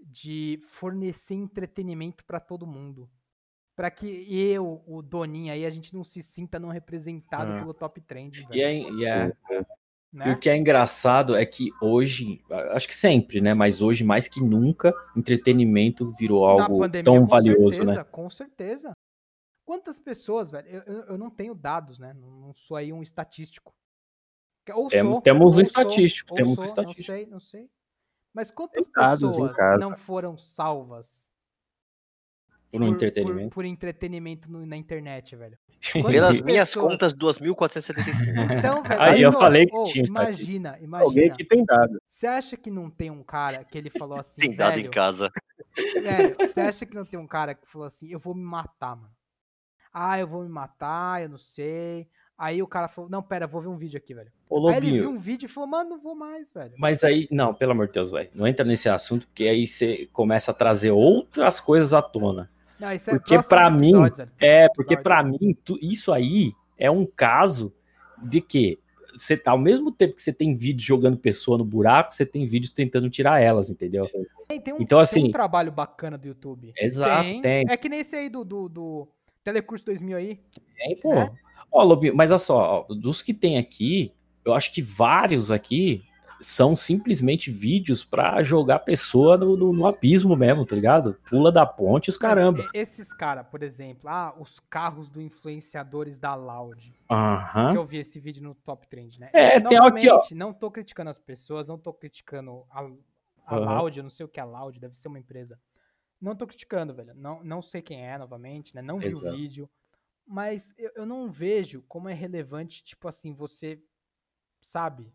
de fornecer entretenimento pra todo mundo. Pra que eu, o Doninha aí, a gente não se sinta não representado Ah. pelo top trend, velho. E, é, e, é- e né? o que é engraçado é que hoje, acho que sempre, né? Mas hoje, mais que nunca, entretenimento virou algo pandemia, tão com valioso, certeza, né? Com certeza. Quantas pessoas, velho? Eu, eu, eu não tenho dados, né? Não, sou aí um estatístico. Ou Tem- sou, temos um ou sou, estatístico, ou temos um sou, estatístico. Não sei, não sei. Mas quantas Tem pessoas não foram salvas Por um entretenimento. por, por entretenimento no- na internet, velho? Pelas Quantas minhas pessoas- contas, 2.475. Então, velho, Aí olha eu só, falei que ô, tinha Imagina, Alguém imagina. que tem dado. Você acha que não tem um cara que ele falou assim, Tem dado em casa. Velho, você acha que não tem um cara que falou assim, eu vou me matar, mano? Ah, eu vou me matar, eu não sei. Aí o cara falou, não, pera, vou ver um vídeo aqui, velho. Ô, Aí ele viu Lobinho, um vídeo e falou, mano, não vou mais, velho. mas aí, não, pelo amor de Deus, velho, não entra nesse assunto, porque aí você começa a trazer outras coisas à tona. Não, isso é Porque pra mim, É, porque episódios. mim, tu- isso aí é um caso de que você tá, ao mesmo tempo que você tem vídeos jogando pessoa no buraco, você tem vídeos tentando tirar elas, entendeu? Tem, tem um, Então, tem assim- um trabalho bacana do YouTube. Exato, tem. É que nem esse aí do, do, do Telecurso 2000 aí. Tem, pô. né? Ó, Lobinho, mas olha só, ó, dos que tem aqui, eu acho que vários aqui são simplesmente vídeos pra jogar a pessoa no, no- no abismo mesmo, tá ligado? Pula da ponte os caramba. Esses caras, por exemplo, ah, os carros do influenciadores da Loud. Aham. que eu vi esse vídeo no Top Trend, né? É, tem aqui, ó. Não tô criticando as pessoas, não tô criticando a, a Aham. Loud, eu não sei o que é a Loud, deve ser uma empresa. Não tô criticando, velho. Não, não sei quem é, novamente, né? Não vi Exato. o vídeo. Mas eu, eu não vejo como é relevante, tipo assim, você, sabe?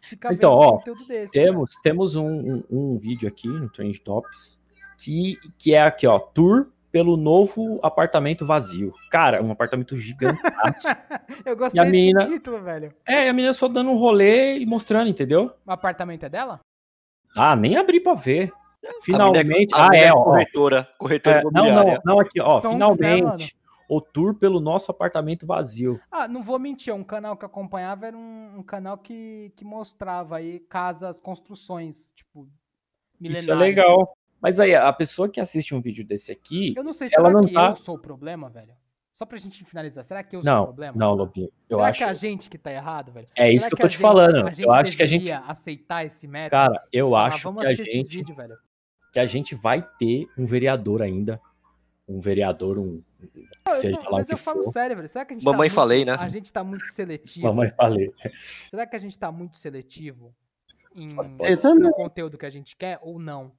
Ficar Então, vendo ó, conteúdo desse. Temos, temos um, um- um vídeo aqui no Trend Tops que, que é aqui, ó, tour pelo novo apartamento vazio. Cara, um apartamento gigantesco. eu gostei desse menina- título, velho. é, e a menina só dando um rolê e mostrando, entendeu? O apartamento é dela? Ah, nem abri pra ver. A mina Finalmente. a Ah, mina é, ó. corretora, corretora É, não, imobiliária. não, não, aqui, ó. Stonks, né, finalmente. O tour pelo nosso apartamento vazio. Ah, não vou mentir, um canal que eu acompanhava era um, um canal que, que mostrava aí casas, construções, tipo, milenares. Isso é legal. Mas aí, a pessoa que assiste um vídeo desse aqui. Eu não sei, Ela será não que tá- eu sou o problema, velho? Só pra gente finalizar, será que eu sou o Não, problema? não, Lobinho. Eu será acho. que é a gente que tá errado, velho? É isso Será que eu tô te gente- falando. Eu acho que a gente. aceitar esse método. Cara, eu acho vamos que a gente. velho. que a gente vai ter um vereador ainda. Um vereador, um. Não, seja tô- lá o mas que eu falo for. sério, velho. Será que a gente Mamãe tá falei, muito, né? A gente tá muito seletivo. Mamãe falei. Será que a gente tá muito seletivo em no conteúdo que a gente quer ou não?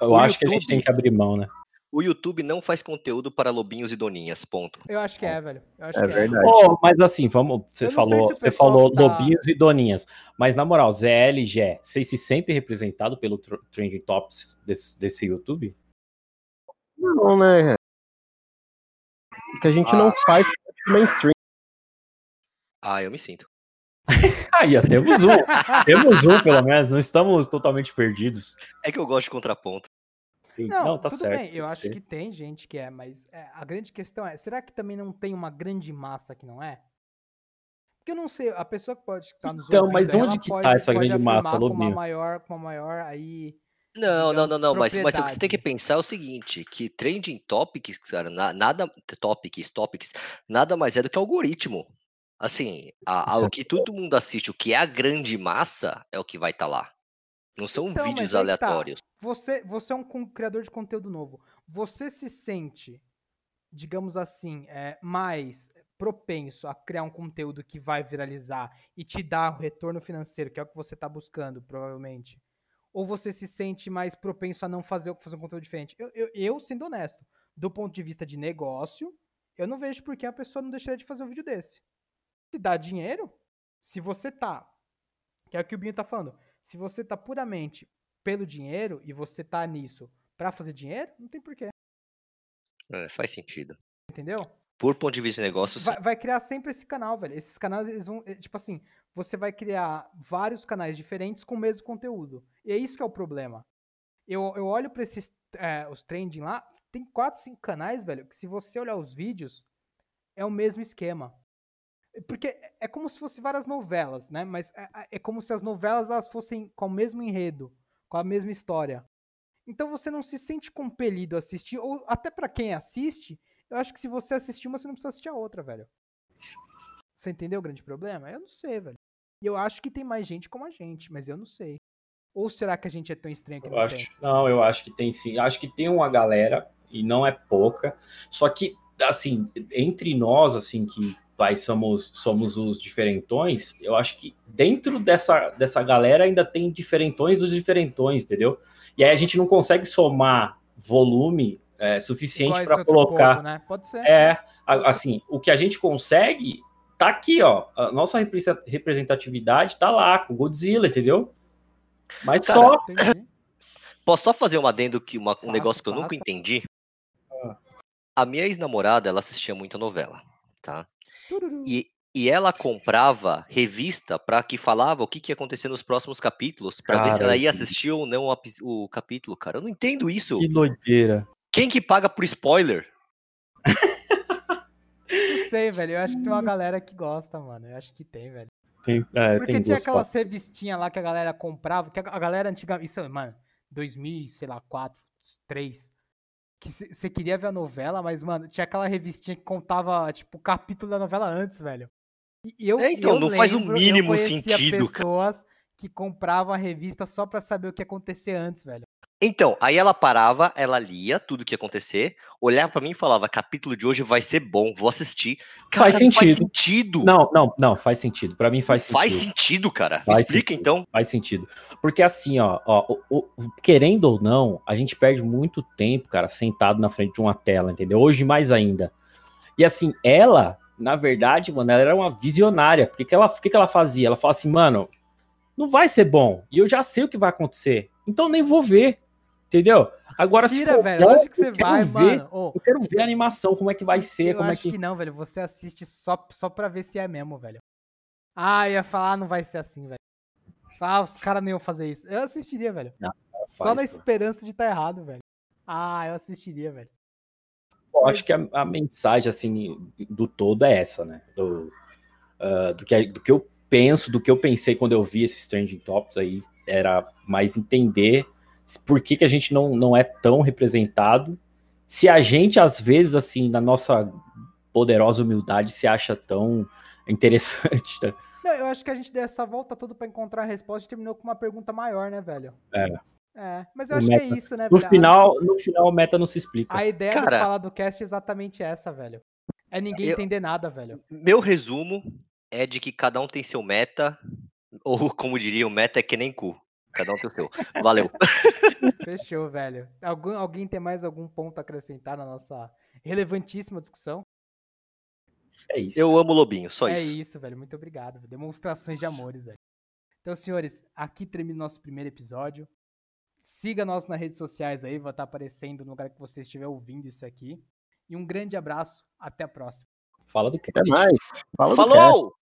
Eu O acho que a gente YouTube- tem que abrir mão, né? O YouTube não faz conteúdo para lobinhos e doninhas, ponto. Eu acho que é, velho. Eu acho É que verdade. Oh, mas assim, vamos. Você não falou, se você falou tá- lobinhos e doninhas. Mas na moral, ZL e Gé, vocês se sentem representados pelo tr- Trending Tops desse, desse YouTube? Não, né? Porque a gente não faz do mainstream. Ah, eu me sinto. Aí, ó, temos um. temos um, pelo menos. Não estamos totalmente perdidos. É que eu gosto de contraponto. Sim, Não, tá tudo certo. bem, eu que acho ser. que tem gente que é, mas é, a grande questão é, será que também não tem uma grande massa que não é? Porque eu não sei, a pessoa que pode estar nos Então, mas onde que pode- tá essa grande massa, afirmar com uma Lobinho? maior, com uma maior aí... Não, não, digamos, não, não, mas, mas o que você tem que pensar é o seguinte, que trending topics, cara, na- nada, topics, topics, nada mais é do que algoritmo. Assim, a, a- o que todo mundo assiste, o que é a grande massa, é o que vai estar lá. Não são Então, vídeos tá. aleatórios. Você, você é um criador de conteúdo novo. Você se sente, digamos assim, é, mais propenso a criar um conteúdo que vai viralizar e te dar o retorno financeiro, que é o que você está buscando, provavelmente? Ou você se sente mais propenso a não fazer, fazer um conteúdo diferente? Eu, eu, eu, sendo honesto, do ponto de vista de negócio, eu não vejo por que a pessoa não deixaria de fazer um vídeo desse. Se dá dinheiro, se você tá, que é o que o Binho tá falando, se você tá puramente pelo dinheiro e você tá nisso pra fazer dinheiro, não tem porquê, É, faz sentido. entendeu? Por ponto de vista de negócio. Vai, vai criar sempre esse canal, velho. Esses canais, eles vão, é, tipo assim, você vai criar vários canais diferentes com o mesmo conteúdo. E é isso que é o problema. Eu, eu olho pra esses, é, os trending lá, tem quatro, cinco canais, velho, que se você olhar os vídeos, é o mesmo esquema. Porque é como se fosse várias novelas, né? Mas é, é, é como se as novelas elas fossem com o mesmo enredo, com a mesma história. Então você não se sente compelido a assistir, ou até para quem assiste, eu acho que se você assistir uma, você não precisa assistir a outra, velho. Você entendeu o grande problema? Eu não sei, velho. E eu acho que tem mais gente como a gente, mas eu não sei. Ou será que a gente é tão estranho que eu não acho, tem? Não, eu acho que tem sim. Acho que tem uma galera, e não é pouca. Só que, assim, entre nós, assim, que vai, somos, somos os diferentões, eu acho que dentro dessa, dessa galera ainda tem diferentões dos diferentões, entendeu? E aí a gente não consegue somar volume é, suficiente para colocar. Povo, né? Pode ser. É, assim, o que a gente consegue tá aqui, ó. A nossa representatividade tá lá, com Godzilla, entendeu? Mas Cara, só. Entendi. Posso só fazer um adendo que uma, um negócio que eu nunca entendi? Ah. A minha ex-namorada, ela assistia muita novela, tá? E, e ela comprava revista para que falava o que, que ia acontecer nos próximos capítulos, para ver se ela ia assistir ou não o, o capítulo, cara. Eu não entendo isso. Que doideira. Quem que paga por spoiler? Não sei, velho. Eu acho que tem uma galera que gosta, mano. Eu acho que tem, velho. Tem, é, Porque tem tinha aquelas revistinhas lá que a galera comprava, que a galera antiga, isso, mano, 2000, sei lá, 4, 3, que você queria ver a novela, mas, mano, tinha aquela revistinha que contava, tipo, o capítulo da novela antes, velho. E eu, é, então, eu não lembro, faz o mínimo sentido, pessoas cara. que compravam a revista só pra saber o que ia acontecer antes, velho. Então, aí ela parava, ela lia tudo o que ia acontecer, olhava para mim e falava: capítulo de hoje vai ser bom, vou assistir. Cara, faz sentido. Faz sentido. Não, não, não, faz sentido. Para mim faz sentido. Faz sentido, cara. Faz Explica sentido. então. Faz sentido. Porque assim, ó, ó o, o, querendo ou não, a gente perde muito tempo, cara, sentado na frente de uma tela, entendeu? Hoje mais ainda. E assim, ela, na verdade, mano, ela era uma visionária. Porque que ela, o que, que ela fazia? Ela fala assim, mano, não vai ser bom. E eu já sei o que vai acontecer. Então nem vou ver. Entendeu? Agora, Tira, se for velho, bom, que você vai, ver, mano. Oh, eu quero ver a animação, como é que vai ser. Eu como acho é que... que não, velho. Você assiste só, só pra ver se é mesmo, velho. Ah, ia falar, ah, não vai ser assim, velho. Ah, os caras nem iam fazer isso. Eu assistiria, velho. Não, só na pô. esperança de estar tá errado, velho. Ah, eu assistiria, velho. Eu Mas... acho que a, a, mensagem, assim, do todo é essa, né? Do, uh, do, que, do que eu penso, do que eu pensei quando eu vi esses trending tops aí, era mais entender por que, que a gente não, não é tão representado, se a gente, às vezes, assim, na nossa poderosa humildade, se acha tão interessante. Né? Não, eu acho que a gente deu essa volta toda para encontrar a resposta e terminou com uma pergunta maior, né, velho? É. É, mas eu acho meta, que é isso, né, no Final, no final, o meta não se explica. A ideia Cara, de falar do cast é exatamente essa, velho. É ninguém eu, entender nada, velho. Meu resumo é de que cada um tem seu meta, ou como diria, o meta é que nem cu. Cada um tem o seu. Valeu. Fechou, velho. Algum, alguém tem mais algum ponto a acrescentar na nossa relevantíssima discussão? É isso. Eu amo Lobinho, só é isso. É isso, velho. Muito obrigado. Demonstrações de amores, velho. Então, senhores, aqui termina o nosso primeiro episódio. Siga nós nas redes sociais aí, vai estar aparecendo no lugar que você estiver ouvindo isso aqui. E um grande abraço, até a próxima. Fala do que? Até mais. Fala Falou!